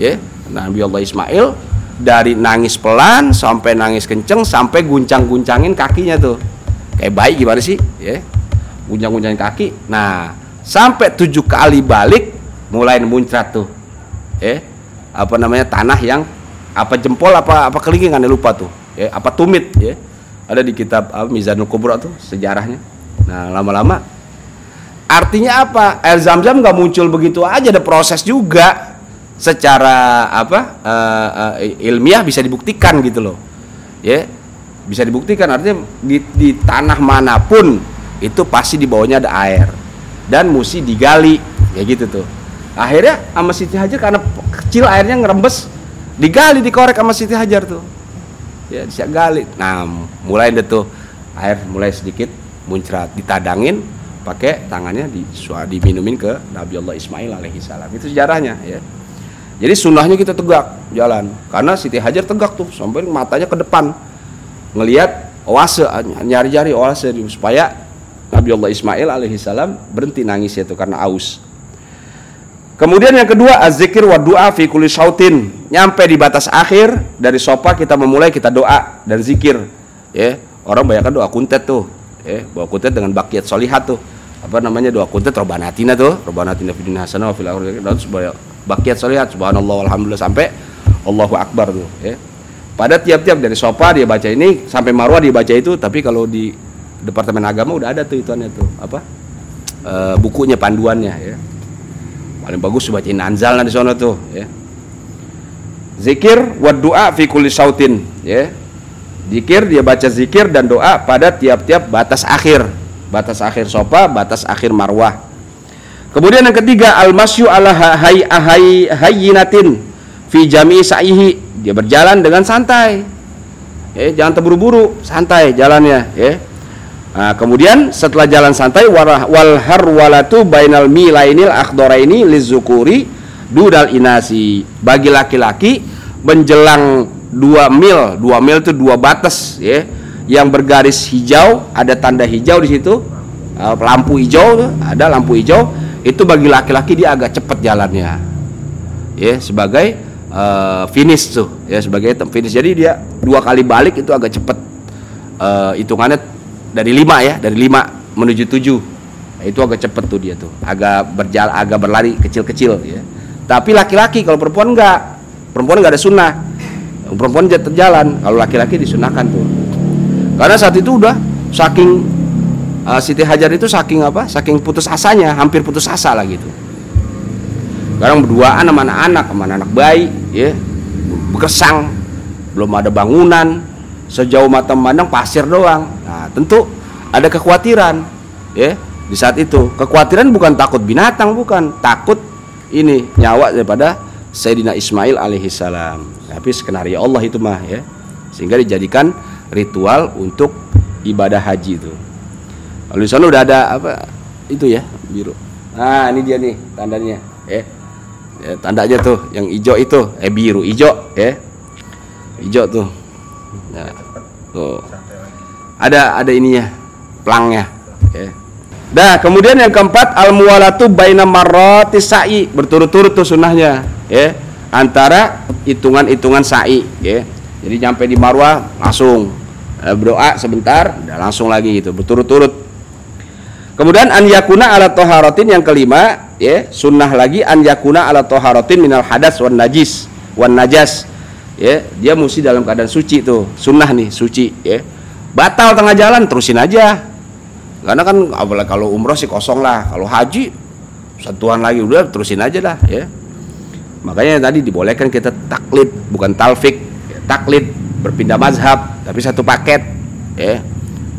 Ya. Nabi Allah Ismail dari nangis pelan sampai nangis kenceng sampai guncang-guncangin kakinya tuh. Kayak bayi gimana sih? Ya. Guncang-guncangin kaki. Nah sampai tujuh kali balik mulai muncrat tuh. Ya apa namanya tanah yang apa jempol apa apa kelingking kan lupa tuh. Ya apa tumit ya. Ada di kitab apa Mizanul Kubra tuh sejarahnya. Nah lama-lama. Artinya apa? Air zam-zam nggak muncul begitu aja ada proses juga. Secara apa uh, uh, ilmiah bisa dibuktikan gitu loh. Ya bisa dibuktikan. Artinya di, di tanah mana pun itu pasti di bawahnya ada air. Dan mesti digali ya gitu tuh akhirnya sama Siti Hajar karena kecil airnya ngerembes digali dikorek sama Siti Hajar tuh. Ya bisa gali. Nah mulai deh tuh. Air mulai sedikit muncrat ditadangin pakai tangannya di diminumin ke Nabi Allah Ismail alaihi salam. Itu sejarahnya ya. Jadi sunnahnya kita tegak jalan. Karena Siti Hajar tegak tuh sampai matanya ke depan. Ngelihat oase nyari-nyari oase supaya Nabi Allah Ismail alaihi salam berhenti nangis itu karena aus. Kemudian yang kedua azzikir wa doa fi kulli syautin. Nyampe di batas akhir dari sopa kita memulai kita doa dan zikir. Ya, orang banyak doa kuntet tuh. Ya, bawa kuntet dengan bakiat solihat tuh. Apa namanya doa kuntet robanatina tuh, robanatina fid hasanah wa fil akhirati dan bakiat solihat subhanallah alhamdulillah sampai Allahu akbar tuh ya pada tiap-tiap dari sopa dia baca ini sampai marwah dia baca itu tapi kalau di departemen agama udah ada tuh ituannya tuh apa e, bukunya panduannya ya paling bagus bacain anzal di sana tuh ya zikir wa doa fi kulli sautin ya zikir dia baca zikir dan doa pada tiap-tiap batas akhir batas akhir sopa batas akhir marwah Kemudian yang ketiga al-masyu ala hay hay hayyinatin fi jami sa'ihi. Dia berjalan dengan santai. Ya, jangan terburu-buru, santai jalannya, ya. Nah, kemudian setelah jalan santai wal harwalatu bainal milainil akhdaraini lizukuri dudal inasi. Bagi laki-laki menjelang dua mil, dua mil itu dua batas, ya. Yang bergaris hijau, ada tanda hijau di situ, lampu hijau, ada lampu hijau itu bagi laki-laki dia agak cepat jalannya ya sebagai uh, finish tuh ya sebagai finish jadi dia dua kali balik itu agak cepat uh, hitungannya dari lima ya dari lima menuju tujuh. Nah, itu agak cepat tuh dia tuh. Agak berjalan agak berlari kecil-kecil ya. Tapi laki-laki kalau perempuan enggak. Perempuan enggak ada sunnah. Perempuan jalan kalau laki-laki disunahkan tuh. Karena saat itu udah saking uh, Siti Hajar itu saking apa? Saking putus asanya hampir putus asa lah gitu sekarang berduaan sama anak-anak sama anak bayi ya. Berkesang belum ada bangunan sejauh mata memandang pasir doang nah tentu ada kekhawatiran ya di saat itu kekhawatiran bukan takut binatang bukan takut ini nyawa daripada Sayyidina Ismail alaihi salam tapi skenario Allah itu mah ya sehingga dijadikan ritual untuk ibadah haji itu di sana udah ada apa itu ya biru. Nah ini dia nih tandanya, ya. ya tandanya tuh yang hijau itu, eh biru hijau, ya. Hijau tuh. Nah, tuh. Ada ada ininya, pelangnya. Ya. Nah, kemudian yang keempat al muwalatu baina marrati sa'i, berturut-turut tuh sunnahnya, ya. Antara hitungan-hitungan sa'i, ya. Jadi sampai di Marwah langsung eh, berdoa sebentar, udah langsung lagi gitu, berturut-turut Kemudian an yakuna ala toharotin yang kelima, ya sunnah lagi an yakuna ala toharotin minal hadas wan najis wan najas. Ya, dia mesti dalam keadaan suci tuh, sunnah nih suci. Ya, batal tengah jalan terusin aja. karena kan apalagi kalau umroh sih kosong lah. Kalau haji sentuhan lagi udah terusin aja lah ya. Makanya tadi dibolehkan kita taklid bukan talfik. Ya, taklid berpindah mazhab tapi satu paket ya.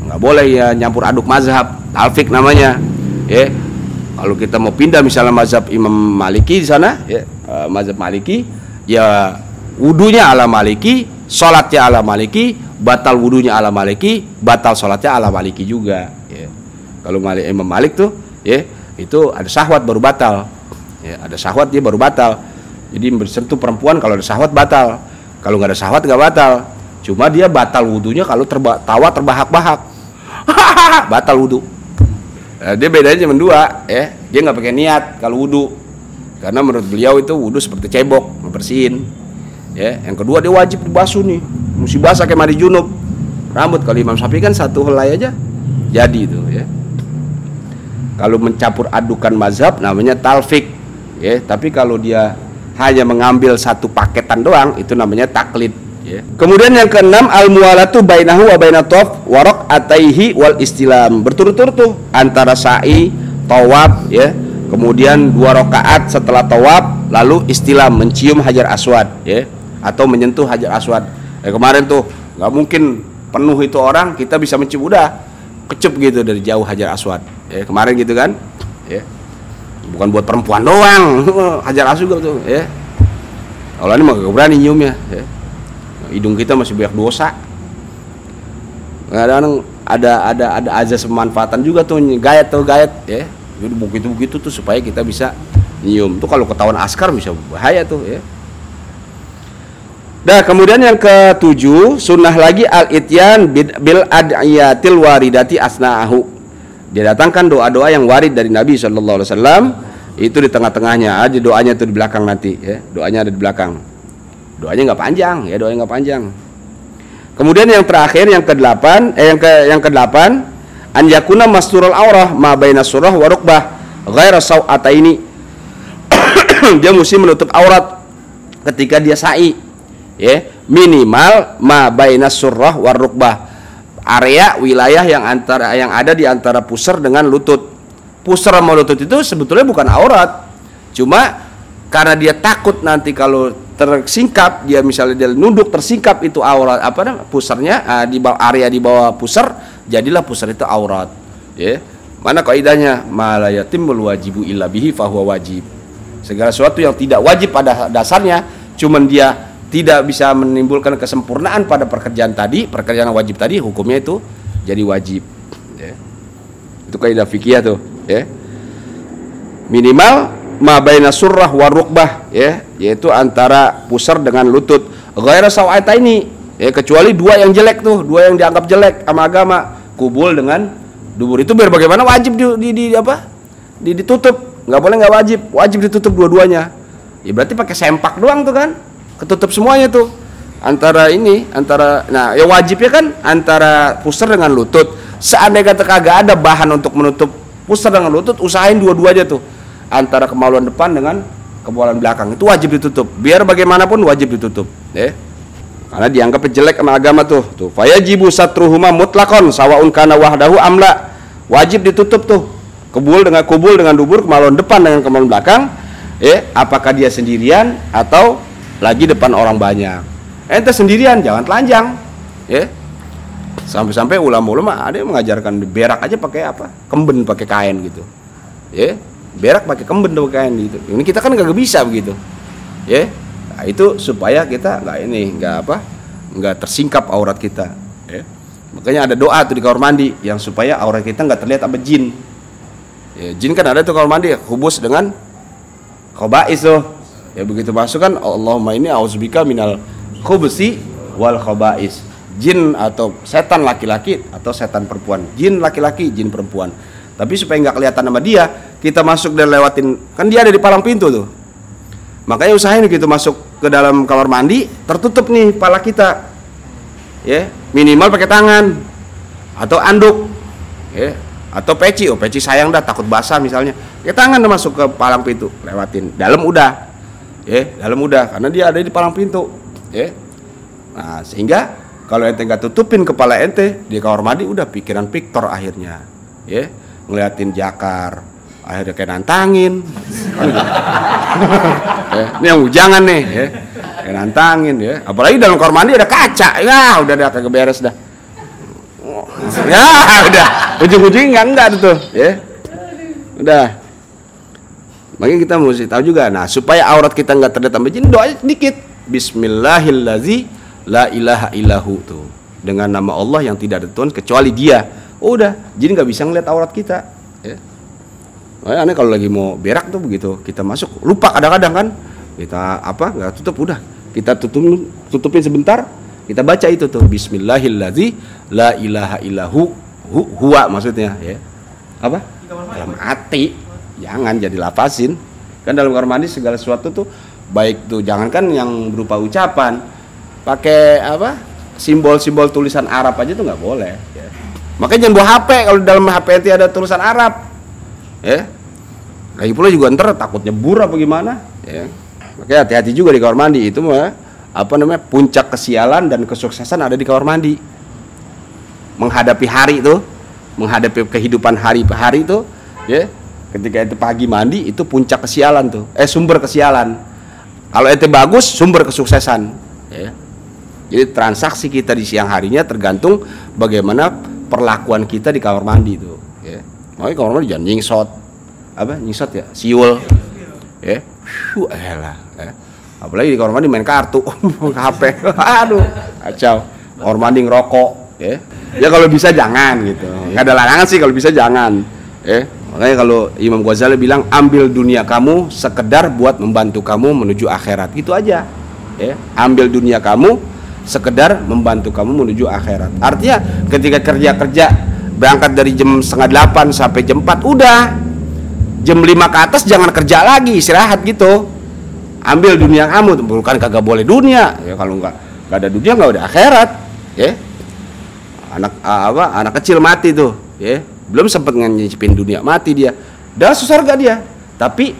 Nggak boleh ya nyampur aduk mazhab talfik namanya ya. Kalau kita mau pindah misalnya mazhab Imam Maliki di sana ya uh, mazhab Maliki ya wudunya ala Maliki sholatnya ala Maliki batal wudunya ala Maliki batal sholatnya ala Maliki juga ya. Kalau Malik Imam Malik tuh ya itu ada syahwat baru batal ya. Ada syahwat dia baru batal. Jadi bersentuh perempuan kalau ada syahwat batal. Kalau nggak ada syahwat nggak batal. Cuma dia batal wudhunya kalau terba tawa terbahak-bahak. [laughs] Batal wudhu nah, dia bedanya cuma dua ya. Dia nggak pakai niat kalau wudhu karena menurut beliau itu wudhu seperti cebok membersihin ya yang kedua dia wajib dibasuh nih. Mesti basah kayak mandi junub. Rambut kalau Imam Syafi'i kan satu helai aja jadi itu ya. Kalau mencampur adukan mazhab namanya talfik ya. Tapi kalau dia hanya mengambil satu paketan doang itu namanya taklid ya. kemudian yang keenam al mualatu bainahu wa bainatof warok ataihi wal istilam. Berturut-turut tuh antara sa'i tawab ya. Kemudian dua rakaat setelah tawab lalu istilam mencium hajar aswad ya atau menyentuh hajar aswad. Ya, kemarin tuh nggak mungkin penuh itu orang kita bisa mencium udah. Kecup gitu dari jauh hajar aswad. Ya kemarin gitu kan? Ya bukan buat perempuan doang. [laughs] Hajar aswad tuh ya kalau ini mah gak berani nyiumnya ya. hidung kita masih banyak dosa. Kadang ada ada ada azas pemanfaatan juga tuh gayat tuh gayat ya jadi begitu begitu tuh supaya kita bisa nyium. Tuh kalau ketahuan askar bisa bahaya tuh ya Nah, kemudian yang ketujuh, sunnah lagi al-ityan bil adiyatil waridati asna'ahu. Dia datangkan doa-doa yang warid dari Nabi wasallam itu di tengah-tengahnya aja doanya itu di belakang nanti ya. Doanya ada di belakang. Doanya nggak panjang ya, doanya nggak panjang. Kemudian yang terakhir yang kedelapan eh yang ke yang kedelapan an yakuna masturul aurah ma baina surah wa rukbah ghaira ini [coughs] dia mesti menutup aurat ketika dia sa'i ya minimal ma baina surrah war rukbah. Area wilayah yang antara yang ada di antara pusar dengan lutut. Pusar sama lutut itu sebetulnya bukan aurat. Cuma karena dia takut nanti kalau tersingkap dia misalnya dia nunduk tersingkap itu aurat apa namanya pusarnya uh, di bawah area di bawah pusar jadilah pusar itu aurat. Ya mana kaidahnya? Malayatim wajibu illa bihi fahuwa wajib. Segala sesuatu yang tidak wajib pada dasarnya cuman dia tidak bisa menimbulkan kesempurnaan pada pekerjaan tadi, pekerjaan wajib tadi, hukumnya itu jadi wajib. Ya. Itu kaidah fikih tuh, ya. Minimal ma baina surrah wa rukbah, ya, yaitu antara pusar dengan lutut. Ghaira sawata ini, ya, kecuali dua yang jelek tuh, dua yang dianggap jelek sama agama, kubul dengan dubur itu biar bagaimana wajib di, di, di apa? Di, ditutup, nggak boleh nggak wajib, wajib ditutup dua-duanya. Ya berarti pakai sempak doang tuh kan? Ketutup semuanya tuh. Antara ini antara nah ya wajibnya kan antara pusar dengan lutut. Seandainya kata kagak ada bahan untuk menutup pusar dengan lutut usahain dua-duanya tuh. Antara kemaluan depan dengan kemaluan belakang. Itu wajib ditutup. Biar bagaimanapun wajib ditutup ya. Karena dianggap jelek sama agama tuh. Tuh fayajibu satruhuma mutlakon sawaun kana wahdahu amla. Wajib ditutup tuh. Kubul dengan kubul dengan dubur kemaluan depan dengan kemaluan belakang ya. Apakah dia sendirian atau lagi depan orang banyak. Ente sendirian jangan telanjang. Ya. Sampai-sampai ulama-ulama ada yang mengajarkan berak aja pakai apa? Kemben pakai kain gitu. Ya. Berak pakai kemben pakai kain gitu. Ini kita kan nggak bisa begitu. Ya. Nah, itu supaya kita nggak ini nggak apa? Nggak tersingkap aurat kita. Ya. Makanya ada doa tuh di kamar mandi yang supaya aurat kita nggak terlihat apa jin. Ya, jin kan ada tuh kamar mandi hubus dengan khobais tuh ya begitu masuk kan Allahumma ini auzubika minal khubsi wal khabais. Jin atau setan laki-laki atau setan perempuan. Jin laki-laki jin perempuan. Tapi supaya nggak kelihatan sama dia kita masuk dan lewatin. Kan dia ada di palang pintu tuh. Makanya usahain gitu masuk ke dalam kamar mandi tertutup nih pala kita. Ya minimal pakai tangan atau anduk. Ya atau peci. Oh peci sayang dah takut basah misalnya. Ya tangan masuk ke palang pintu lewatin. Dalam udah ya dalam mudah karena dia ada di palang pintu. Ya nah sehingga kalau ente nggak tutupin kepala ente di kamar mandi udah pikiran piktor akhirnya. Ya ngeliatin jakar akhirnya kayak nantangin. [laughs] Ini yang jangan nih ya kayak nantangin ya apalagi dalam kamar mandi ada kaca. Ya udah dah kagak beres dah. Ya udah. Ujung-ujungnya enggak enggak tuh ya udah makanya kita mesti tahu juga. Nah supaya aurat kita nggak terlihat jin doa sedikit. Bismillahirlazi la ilaha illahu tuh. Dengan nama Allah yang tidak ada Tuhan kecuali Dia. Oh, udah. Jadi nggak bisa ngeliat aurat kita. Ya. Aneh kalau lagi mau berak tuh begitu. Kita masuk lupa kadang-kadang kan. Kita apa nggak tutup udah. Kita tutup tutupin sebentar. Kita baca itu tuh. Bismillahirrahmanirrahim la ilaha illahu hu, huwa maksudnya ya. Apa? Dalam hati jangan jadi lapasin kan dalam kamar mandi segala sesuatu tuh baik tuh jangankan yang berupa ucapan pakai apa simbol-simbol tulisan Arab aja tuh nggak boleh ya. makanya jangan bawa HP kalau dalam HP itu ada tulisan Arab ya. Lagi pula juga ntar takut nyebur apa gimana ya. Makanya hati-hati juga di kamar mandi itu mah apa namanya puncak kesialan dan kesuksesan ada di kamar mandi. Menghadapi hari itu menghadapi kehidupan hari-hari itu ya ketika itu pagi mandi itu puncak kesialan tuh. Eh sumber kesialan. Kalau itu bagus sumber kesuksesan. Ya. Jadi transaksi kita di siang harinya tergantung bagaimana perlakuan kita di kamar mandi itu ya. Makanya kamar mandi jangan nyingsot. Apa? Nyisot ya? Siul. Ya. Eh lah ya. apalagi di kamar mandi main kartu. [laughs] HP aduh kacau. Kamar mandi ngerokok ya. Ya kalau bisa jangan gitu. Nggak ada larangan sih kalau bisa jangan. Ya makanya kalau Imam Ghazali bilang ambil dunia kamu sekedar buat membantu kamu menuju akhirat. Itu aja ya. Ambil dunia kamu sekedar membantu kamu menuju akhirat. Artinya ketika kerja kerja berangkat dari jam setengah delapan sampai jam 4 udah. Jam 5 ke atas jangan kerja lagi istirahat gitu. Ambil dunia kamu bukan kagak boleh dunia. Ya kalau nggak nggak ada dunia nggak ada akhirat ya. Anak apa anak kecil mati tuh ya belum sempat nyicipin dunia mati dia dah surga dia tapi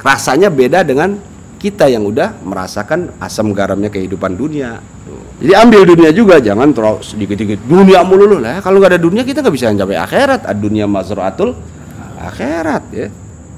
rasanya beda dengan kita yang udah merasakan asam garamnya kehidupan dunia jadi ambil dunia juga jangan terus sedikit-sedikit dunia mulu lah kalau nggak ada dunia kita nggak bisa sampai akhirat ad dunia mazratul akhirat ya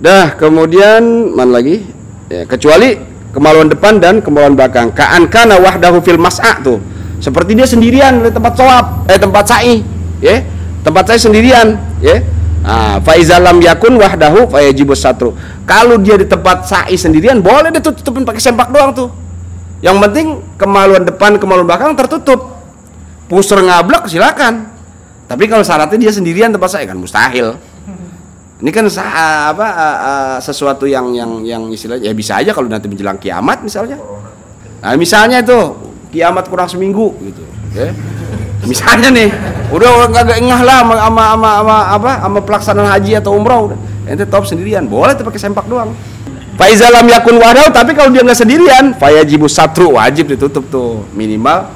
Dah, kemudian mana lagi? Ya, kecuali kemaluan depan dan kemaluan belakang. Ka'an kana wahdahu fil mas'a tuh. Seperti dia sendirian di tempat sawab, eh tempat sa'i, ya. Tempat saya sendirian, ya. Nah, faizalam yakun wahdahu fayajibus satru. Kalau dia di tempat sa'i sendirian, boleh dia tutupin pakai sempak doang tuh. Yang penting kemaluan depan, kemaluan belakang tertutup. Pusar ngablak silakan. Tapi kalau syaratnya dia sendirian tempat saya kan mustahil. Ini kan apa uh, sesuatu yang yang yang istilahnya ya bisa aja kalau nanti menjelang kiamat misalnya. Nah, misalnya itu kiamat kurang seminggu gitu, ya. Misalnya nih, udah nggak engah lah sama sama sama, apa sama pelaksanaan haji atau umroh udah. Ente top sendirian, boleh tuh pakai sempak doang. Faizalam yakun wadau, tapi kalau dia nggak sendirian, fayajibu satru wajib ditutup tuh minimal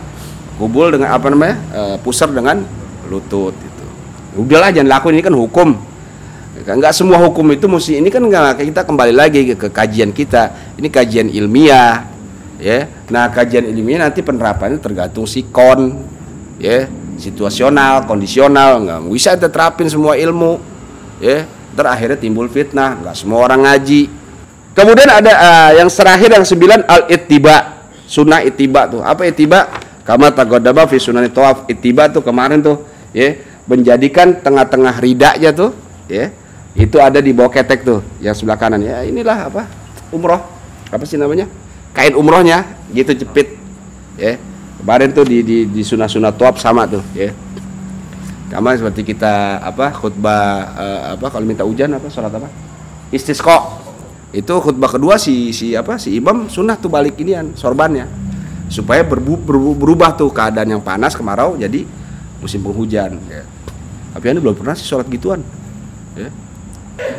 kubul dengan apa namanya uh, pusar dengan lutut itu. Udahlah jangan lakuin ini kan hukum Enggak semua hukum itu mesti ini kan enggak kita kembali lagi ke, ke kajian kita. Ini kajian ilmiah, ya. Nah, kajian ilmiah nanti penerapannya tergantung sikon, ya, situasional, kondisional, enggak bisa kita terapin semua ilmu, ya. Terakhirnya timbul fitnah, enggak semua orang ngaji. Kemudian ada uh, yang terakhir yang sembilan al ittiba, sunnah ittiba tuh. Apa ittiba? Kama tagodaba fi sunan tawaf ittiba tuh kemarin tuh, ya, menjadikan tengah-tengah ridaknya tuh, ya itu ada di bawah ketek tuh yang sebelah kanan ya inilah apa umroh apa sih namanya kain umrohnya gitu jepit ya kemarin tuh di di, di sunah sunah tuap sama tuh ya sama seperti kita apa khutbah uh, apa kalau minta hujan apa sholat apa istisqo itu khutbah kedua si si apa si imam sunnah tuh balik inian sorbannya supaya berbu, berbu, berubah tuh keadaan yang panas kemarau jadi musim penghujan ya. tapi ini belum pernah sih sholat gituan ya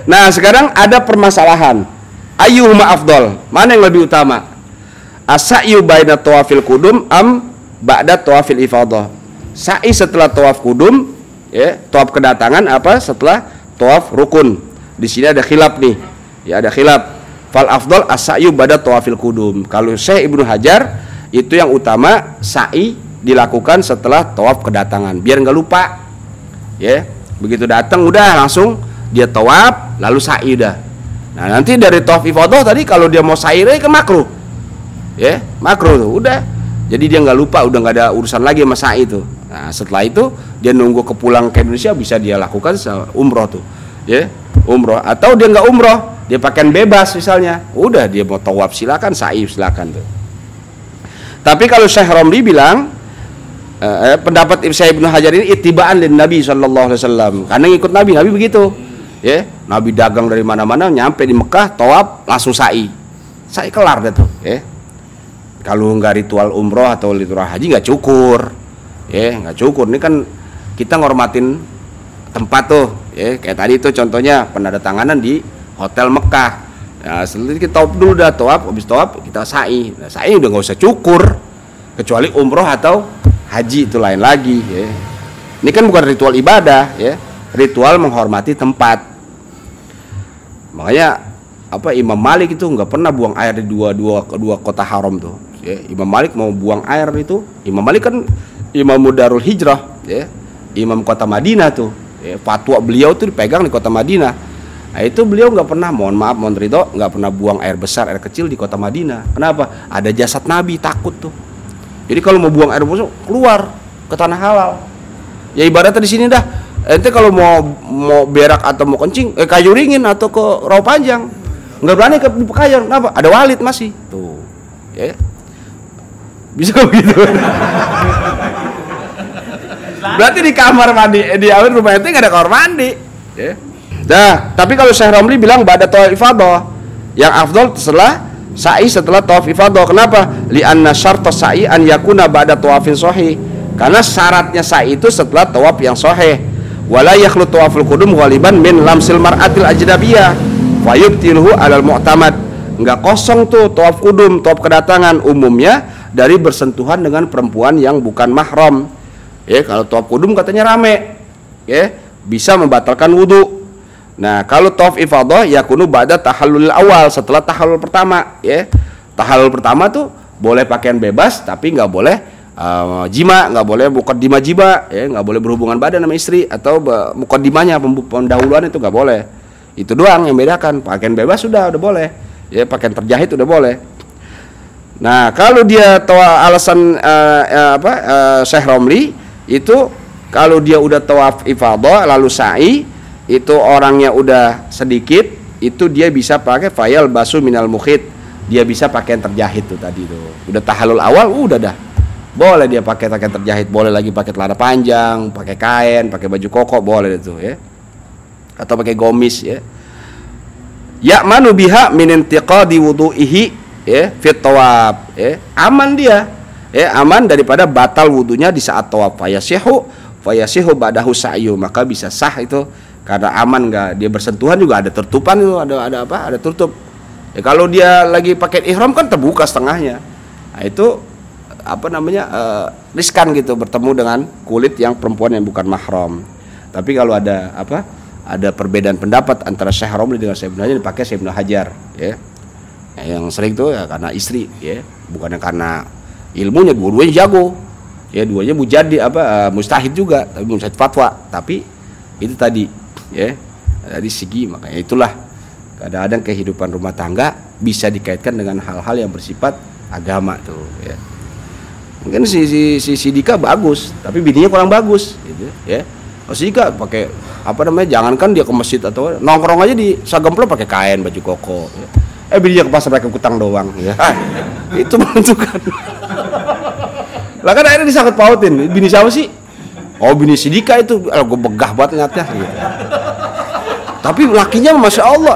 Nah, sekarang ada permasalahan. Ayyuhuma afdol? Mana yang lebih utama? Asa'yu baina tawafil kudum am ba'da tawafil ifadah. Sa'i setelah tawaf kudum, ya, tawaf kedatangan apa setelah tawaf rukun. Di sini ada khilaf nih. Ya, ada khilaf. Fal afdol asa'yu ba'da tawafil kudum. Kalau Syekh Ibnu Hajar itu yang utama sa'i dilakukan setelah tawaf kedatangan biar nggak lupa ya begitu datang udah langsung dia tawaf lalu sa'i udah nah nanti dari tawaf ifadah tadi kalau dia mau sa'i ke makruh ya makruh udah jadi dia nggak lupa udah nggak ada urusan lagi sama sa'i tuh. Nah setelah itu dia nunggu ke pulang ke Indonesia bisa dia lakukan umroh tuh. Ya umroh. Atau dia nggak umroh dia pakaian bebas misalnya. Udah dia mau tawaf silakan. Sa'i silakan tuh. Tapi kalau Syekh Romli bilang eh, eh pendapat Syekh Ibnu Hajar ini itibaan dari Nabi Shallallahu Alaihi Wasallam. Karena ngikut Nabi Nabi begitu. Ya Nabi dagang dari mana-mana nyampe di Mekah tawaf langsung sa'i sa'i kelar deh tuh ya kalau nggak ritual umroh atau ritual haji nggak cukur ya nggak cukur ini kan kita ngormatin tempat tuh ya kayak tadi tuh contohnya penandatanganan di hotel Mekah Nah, setelah kita tawaf dulu dah tawaf, habis tawaf kita sa'i. Nah, sa'i udah nggak usah cukur kecuali umroh atau haji itu lain lagi ya. Ini kan bukan ritual ibadah ya, ritual menghormati tempat. Makanya apa Imam Malik itu nggak pernah buang air di dua dua kedua kota haram tuh. Ya, Imam Malik mau buang air itu, Imam Malik kan Imam Mudarul Hijrah ya, Imam kota Madinah tuh. Ya, fatwa beliau tuh dipegang di kota Madinah Nah, itu beliau nggak pernah, mohon maaf, mohon ridho, nggak pernah buang air besar, air kecil di kota Madinah. Kenapa? Ada jasad Nabi takut tuh. Jadi kalau mau buang air besar keluar ke tanah halal. Ya ibaratnya di sini dah. Ente kalau mau mau berak atau mau kencing, eh kayu ringin atau ke rawa panjang, nggak berani ke Pekayon. Kenapa? Ada walid masih. Tuh, ya. Bisa [laughs] begitu. Berarti di kamar mandi, di awal rumah ente nggak ada kamar mandi. Ya. Nah, tapi kalau Syekh Romli bilang pada tawaf ifadah yang afdol setelah sa'i setelah tawaf ifadah. Kenapa? Li'anna syarta sa'i an yakuna ba'da tawafin sahih. Karena syaratnya sa'i itu setelah tawaf yang sahih. Wala yakhlu tawaful qudum ghaliban min lamsil mar'atil ajnabiyah fayubtilhu alal mu'tamad. Enggak kosong tuh tawaf kudum, tawaf kedatangan umumnya dari bersentuhan dengan perempuan yang bukan mahram. Ya, kalau tawaf kudum katanya rame. Ya, bisa membatalkan wudhu Nah, kalau tawaf ifadah ya kunu ba'da tahallul awal setelah tahallul pertama ya. Tahallul pertama tuh boleh pakaian bebas tapi nggak boleh uh, jima, nggak boleh dima jima ya, nggak boleh berhubungan badan sama istri atau dimanya pendahuluan itu nggak boleh. Itu doang yang bedakan. Pakaian bebas sudah udah boleh. Ya, pakaian terjahit udah boleh. Nah, kalau dia tahu alasan uh, uh, apa uh, Syekh Romli itu kalau dia udah tawaf ifadah lalu sa'i itu orangnya udah sedikit itu dia bisa pakai fayal basu minal mukhid dia bisa pakai yang terjahit tuh tadi tuh. Udah tahalul awal udah dah. Boleh dia pakai pakaian terjahit boleh lagi pakai celana panjang pakai kain pakai baju koko boleh itu ya. Atau pakai gomis ya. Ya manu biha min intiqadi wudu'ihi ya fit tawab ya. Aman dia ya aman daripada batal wudunya di saat tawaf fayasihu fayasihu ba'dahu sa'yu. Maka bisa sah itu. Karena aman nggak? Dia bersentuhan juga ada tertupan itu ada ada apa? Ada tutup ya kalau dia lagi pakai ihram kan terbuka setengahnya. Nah, itu apa namanya uh, riskan gitu bertemu dengan kulit yang perempuan yang bukan mahram. Tapi kalau ada apa ada perbedaan pendapat antara Syekh Romli dengan Syekh Ibnu Hajar dipakai Syekh Ibnu Hajar ya yang sering tuh ya karena istri ya. Bukannya karena ilmunya dua-duanya jago. Ya duanya mujadi apa uh, mustahid juga tapi mustahid fatwa. Tapi itu tadi ya dari segi makanya itulah kadang-kadang kehidupan rumah tangga bisa dikaitkan dengan hal-hal yang bersifat agama tuh ya. Mungkin si si si, si Dika bagus tapi bininya kurang bagus gitu ya. Oh, si Dika pakai apa namanya jangankan dia ke masjid atau nongkrong aja di Sagemplo pakai kain baju koko ya. Eh bininya ke pasar pakai kutang doang ya. Ah, [laughs] itu menentukan. Lah kan akhirnya disangkut pautin. Bini siapa sih? Oh bini si Dika itu. Gue begah banget nyatnya gitu. Tapi lakinya masya Allah.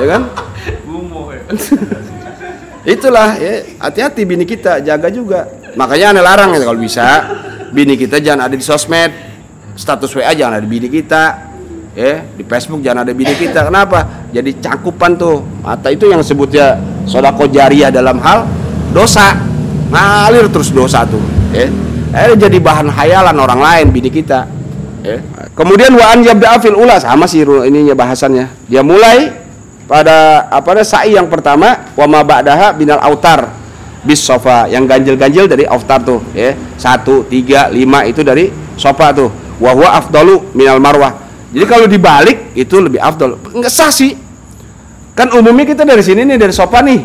Ya kan? [laughs] Itulah ya. Hati-hati bini kita jaga juga. Makanya aneh larang ya kalau bisa bini kita jangan ada di sosmed. Status WA jangan ada bini kita ya di Facebook jangan ada bini kita kenapa jadi cakupan tuh mata itu yang sebutnya sodako jariah dalam hal dosa ngalir terus dosa tuh ya eh, jadi bahan hayalan orang lain bini kita ya. Kemudian wa an yabda fil ula sama sih ininya bahasannya. Dia mulai pada apa ada sa'i yang pertama wa ma ba'daha binal autar bis sofa yang ganjil-ganjil dari autar tuh ya. Satu, tiga, lima itu dari sofa tuh. wahwa afdalu minal marwah jadi kalau dibalik itu lebih afdal nggak sah sih. Kan umumnya kita dari sini nih dari sofa nih.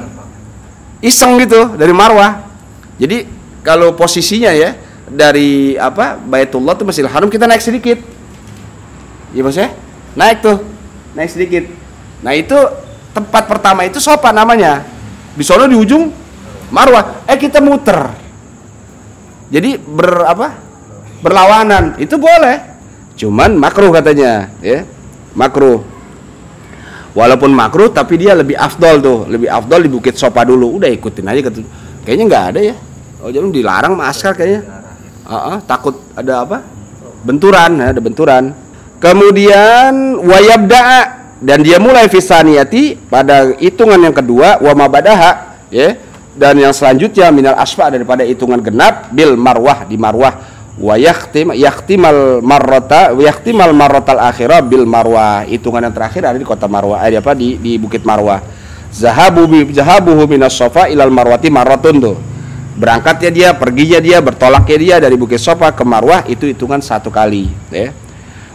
Iseng gitu dari marwah. Jadi kalau posisinya ya dari apa Baitullah tuh Masjidil Haram kita naik sedikit. Iya maksudnya naik tuh. Naik sedikit. Nah itu tempat pertama itu sofa namanya. Di sana di ujung marwah. Eh kita muter. Jadi ber apa? Berlawanan. Itu boleh cuman makruh katanya ya. Makruh. Walaupun makruh tapi dia lebih afdol tuh. Lebih afdol di bukit sopa dulu. Udah ikutin aja kayaknya nggak ada ya. Oh jadi dilarang masker kayaknya. Uh -uh, takut ada apa? Benturan ya, ada benturan. Kemudian wayabda dan dia mulai fisaniyati pada hitungan yang kedua wa mabadaha ya. Dan yang selanjutnya minal asfa daripada hitungan genap bil marwah di marwah wa yahtim yahtimal marrata wa yahtimal marratal akhirah bil marwah. Hitungan yang terakhir ada di kota marwah eh, apa? Di di bukit marwah. Zahabu zahabuhu minas sofa ilal marwati marratun tuh. Berangkatnya dia perginya dia bertolaknya dia dari bukit sofa ke marwah itu hitungan satu kali ya.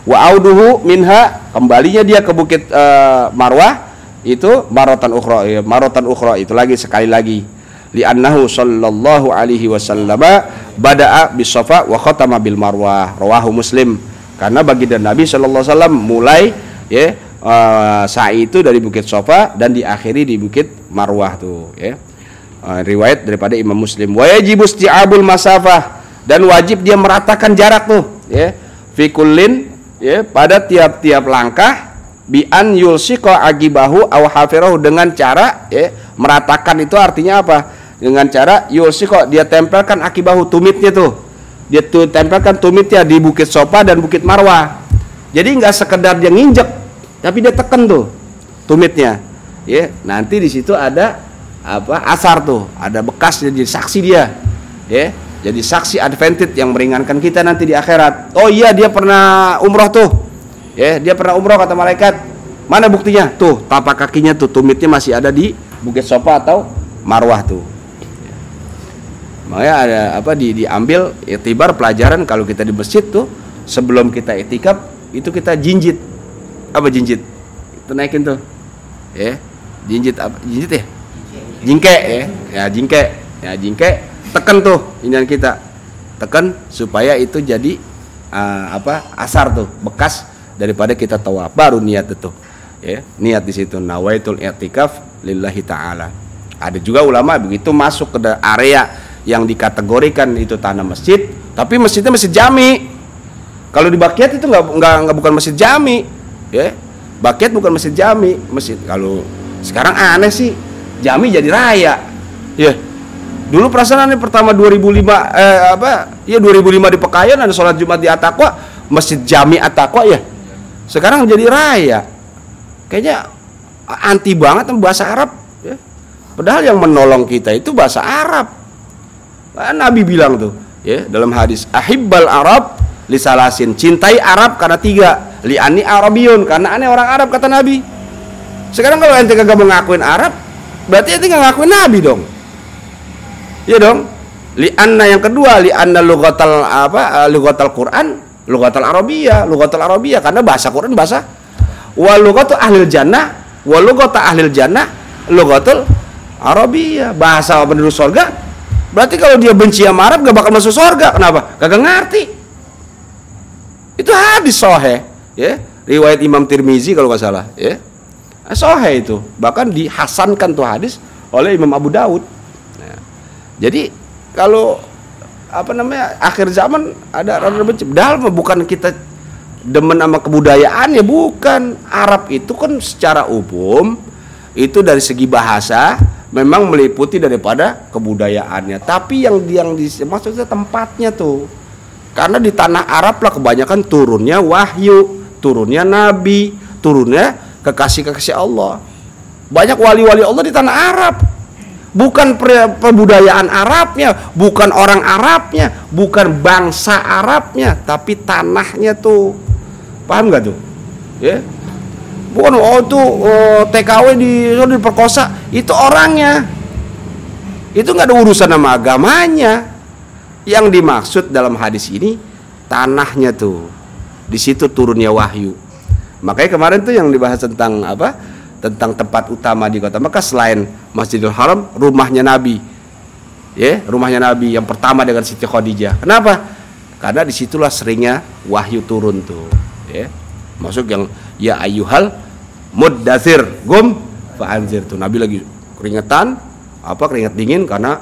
Wa auduhu minha kembalinya dia ke bukit uh, marwah itu marotan ukhra ya, marotan ukhra itu lagi sekali lagi li'annahu sallallahu alaihi wasallam bada'a bisafa wa khatama bil marwah rawahu muslim. Karena baginda Nabi sallallahu alaihi wasallam mulai ya uh, sa'i itu dari bukit Safa dan diakhiri di bukit Marwah tuh ya. Uh, riwayat daripada Imam Muslim. Wa yajibu isti'abul masafah. Dan wajib dia meratakan jarak tuh ya. Fi kullin ya pada tiap-tiap langkah bi an yulsiqa agibahu aw hafirahu dengan cara ya meratakan itu artinya apa dengan cara yosi kok dia tempelkan akibahu tumitnya tuh. Dia tuh tempelkan tumitnya di bukit sopa dan bukit marwah jadi nggak sekedar dia nginjek tapi dia tekan tuh tumitnya. Ya nanti di situ ada apa asar tuh. Ada bekas jadi saksi dia. Ya jadi saksi advantage yang meringankan kita nanti di akhirat. Oh iya dia pernah umroh tuh. Ya dia pernah umroh kata malaikat. Mana buktinya? Tuh tapak kakinya tuh tumitnya masih ada di bukit sopa atau marwah tuh makanya ada apa di diambil itibar pelajaran kalau kita di masjid tuh sebelum kita etikap itu kita jinjit. Apa jinjit? Itu naikin tuh. Ya jinjit apa jinjit ya? Jingke ya. Ya jingke. Ya jingke. Tekan tuh inian kita. Tekan supaya itu jadi uh, apa asar tuh bekas daripada kita tawa baru niat itu ya. Niat di situ. Nawaitul i'tikaf lillahi taala. Ada juga ulama begitu masuk ke area yang dikategorikan itu tanah masjid tapi masjidnya masjid jami. Kalau di Bakiat itu nggak nggak bukan masjid jami ya. Bakiat bukan masjid jami masjid kalau sekarang aneh sih jami jadi raya. Ya. Dulu perasaan ini pertama 2005 eh, apa ya 2005 di Pekayon ada sholat Jumat di Atakwa masjid jami Atakwa ya. Sekarang jadi raya. Kayaknya anti banget bahasa Arab ya. Padahal yang menolong kita itu bahasa Arab Nabi bilang tuh ya dalam hadis ahibbal Arab lisalasin cintai Arab karena tiga. Liani Arabiyun karena aneh orang Arab kata Nabi. Sekarang kalau ente kagak mau ngakuin Arab berarti ente nggak ngakuin Nabi dong. Iya dong. Lianna yang kedua lianna lugatal apa lugatal Quran lugatal Arabiyah lugatal Arabiyah karena bahasa Quran bahasa wa lugatu ahlil jannah wa lugatu ahlil jannah lugatul Arabiyah. Bahasa penduduk surga Berarti kalau dia benci sama Arab gak bakal masuk surga. Kenapa? Gak ngerti. Itu hadis sohe, ya. Riwayat Imam Tirmizi kalau nggak salah, ya. Nah, sohe itu. Bahkan dihasankan tuh hadis oleh Imam Abu Daud. Nah, jadi kalau apa namanya akhir zaman ada orang benci. Padahal bukan kita demen sama kebudayaan ya bukan. Arab itu kan secara umum itu dari segi bahasa memang meliputi daripada kebudayaannya. Tapi yang yang maksudnya tempatnya tuh karena di tanah Arab lah kebanyakan turunnya wahyu turunnya nabi turunnya kekasih kekasih Allah. Banyak wali-wali Allah di tanah Arab. Bukan perbudayaan Arabnya bukan orang Arabnya bukan bangsa Arabnya tapi tanahnya tuh. Paham gak tuh? Ya bukan oh itu oh, TKW di oh, diperkosa. Itu orangnya. Itu nggak ada urusan sama agamanya. Yang dimaksud dalam hadis ini tanahnya tuh di situ turunnya wahyu. Makanya kemarin tuh yang dibahas tentang apa tentang tempat utama di kota Mekah selain Masjidil Haram rumahnya Nabi. Ya rumahnya Nabi yang pertama dengan Siti Khadijah. Kenapa? Karena di situlah seringnya wahyu turun tuh ya masuk yang ya ayuhal muddathir gum fa'anzir tuh Nabi lagi keringetan apa keringat dingin karena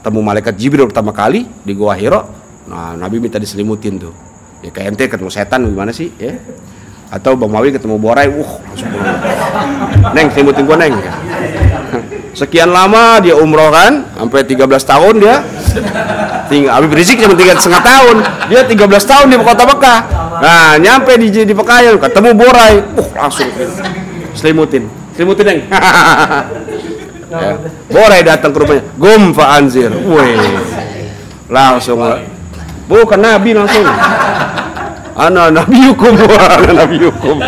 ketemu malaikat Jibril pertama kali di Gua Hiro nah Nabi minta diselimutin tuh ya kayak ente ketemu setan gimana sih ya atau Bang Mawi ketemu Borai, uh, Neng, selimutin gua Neng. [laughs] Sekian lama dia umroh kan, sampai 13 tahun dia. Tinggal Habib Rizik cuma tiga setengah tahun, dia 13 tahun di kota Mekah. Nah, nyampe di di Pekayon, ketemu Borai, uh, langsung. Selimutin, selimutin Neng. [laughs] ya. Borai datang ke rumahnya, gum fa anzir, woi, langsung, bukan Nabi langsung. Ana nabi hukum ana nabi hukum.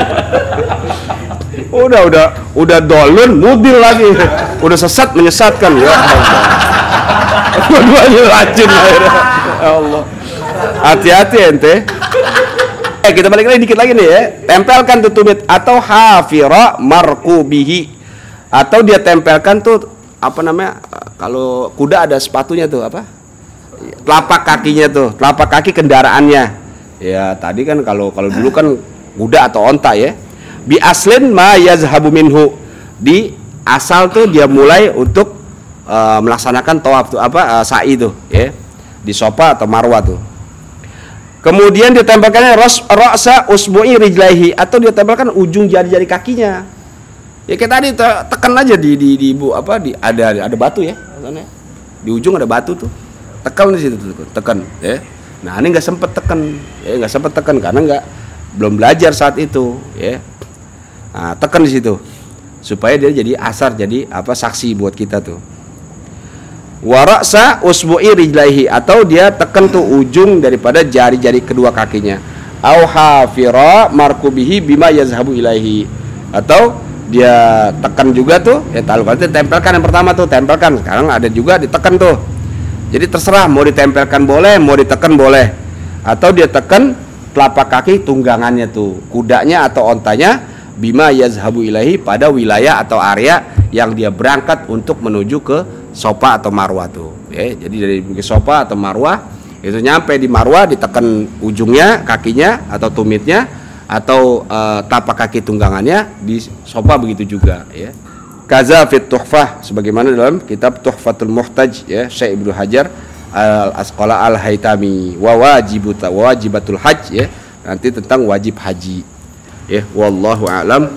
Udah udah. Udah dolun mudil lagi. Udah sesat menyesatkan. Ya Allah. [laughs] Dua-duanya racun akhirnya. Ya Allah. Hati-hati ente [laughs] eh kita balik lagi dikit lagi nih ya. Tempelkan tuh tumit atau hafira markubihi. Atau dia tempelkan tuh apa namanya kalau kuda ada sepatunya tuh apa? Telapak kakinya tuh telapak kaki kendaraannya. Ya tadi kan kalau kalau dulu kan kuda atau onta ya. Bi aslin ma yazhabu minhu. Di asal tuh dia mulai untuk uh, melaksanakan tawaf tuh apa uh, sa'i tuh ya. Di sopa atau marwa tuh kemudian ditempelkannya ras ra'sa usbu'i rijlaihi atau dia tempelkan ujung jari-jari kakinya ya kayak tadi te tekan aja di di di bu apa di ada ada batu ya di ujung ada batu tuh tekan di situ tuh tekan ya Nah ini nggak sempet tekan, ya nggak sempet tekan karena nggak belum belajar saat itu, ya. Nah, tekan di situ supaya dia jadi asar, jadi apa saksi buat kita tuh. Waraksa usbu'i rijlaihi atau dia tekan tuh ujung daripada jari-jari kedua kakinya. Au hafira markubihi bima yazhabu ilaihi atau dia tekan juga tuh ya kalau tempelkan yang pertama tuh tempelkan sekarang ada juga ditekan tuh jadi terserah mau ditempelkan boleh, mau ditekan boleh. Atau dia tekan telapak kaki tunggangannya tuh, kudanya atau ontanya bima yazhabu ilahi pada wilayah atau area yang dia berangkat untuk menuju ke sopa atau marwah tuh. Ya, jadi dari sopa atau marwah itu nyampe di marwah ditekan ujungnya kakinya atau tumitnya atau uh, tapak kaki tunggangannya di sopa begitu juga ya. Kaza fit tuhfah sebagaimana dalam kitab Tuhfatul Muhtaj ya Syekh Ibnu Hajar al Asqala al Haitami wa wajibut wa wajibatul hajj ya nanti tentang wajib haji ya. Wallahu alam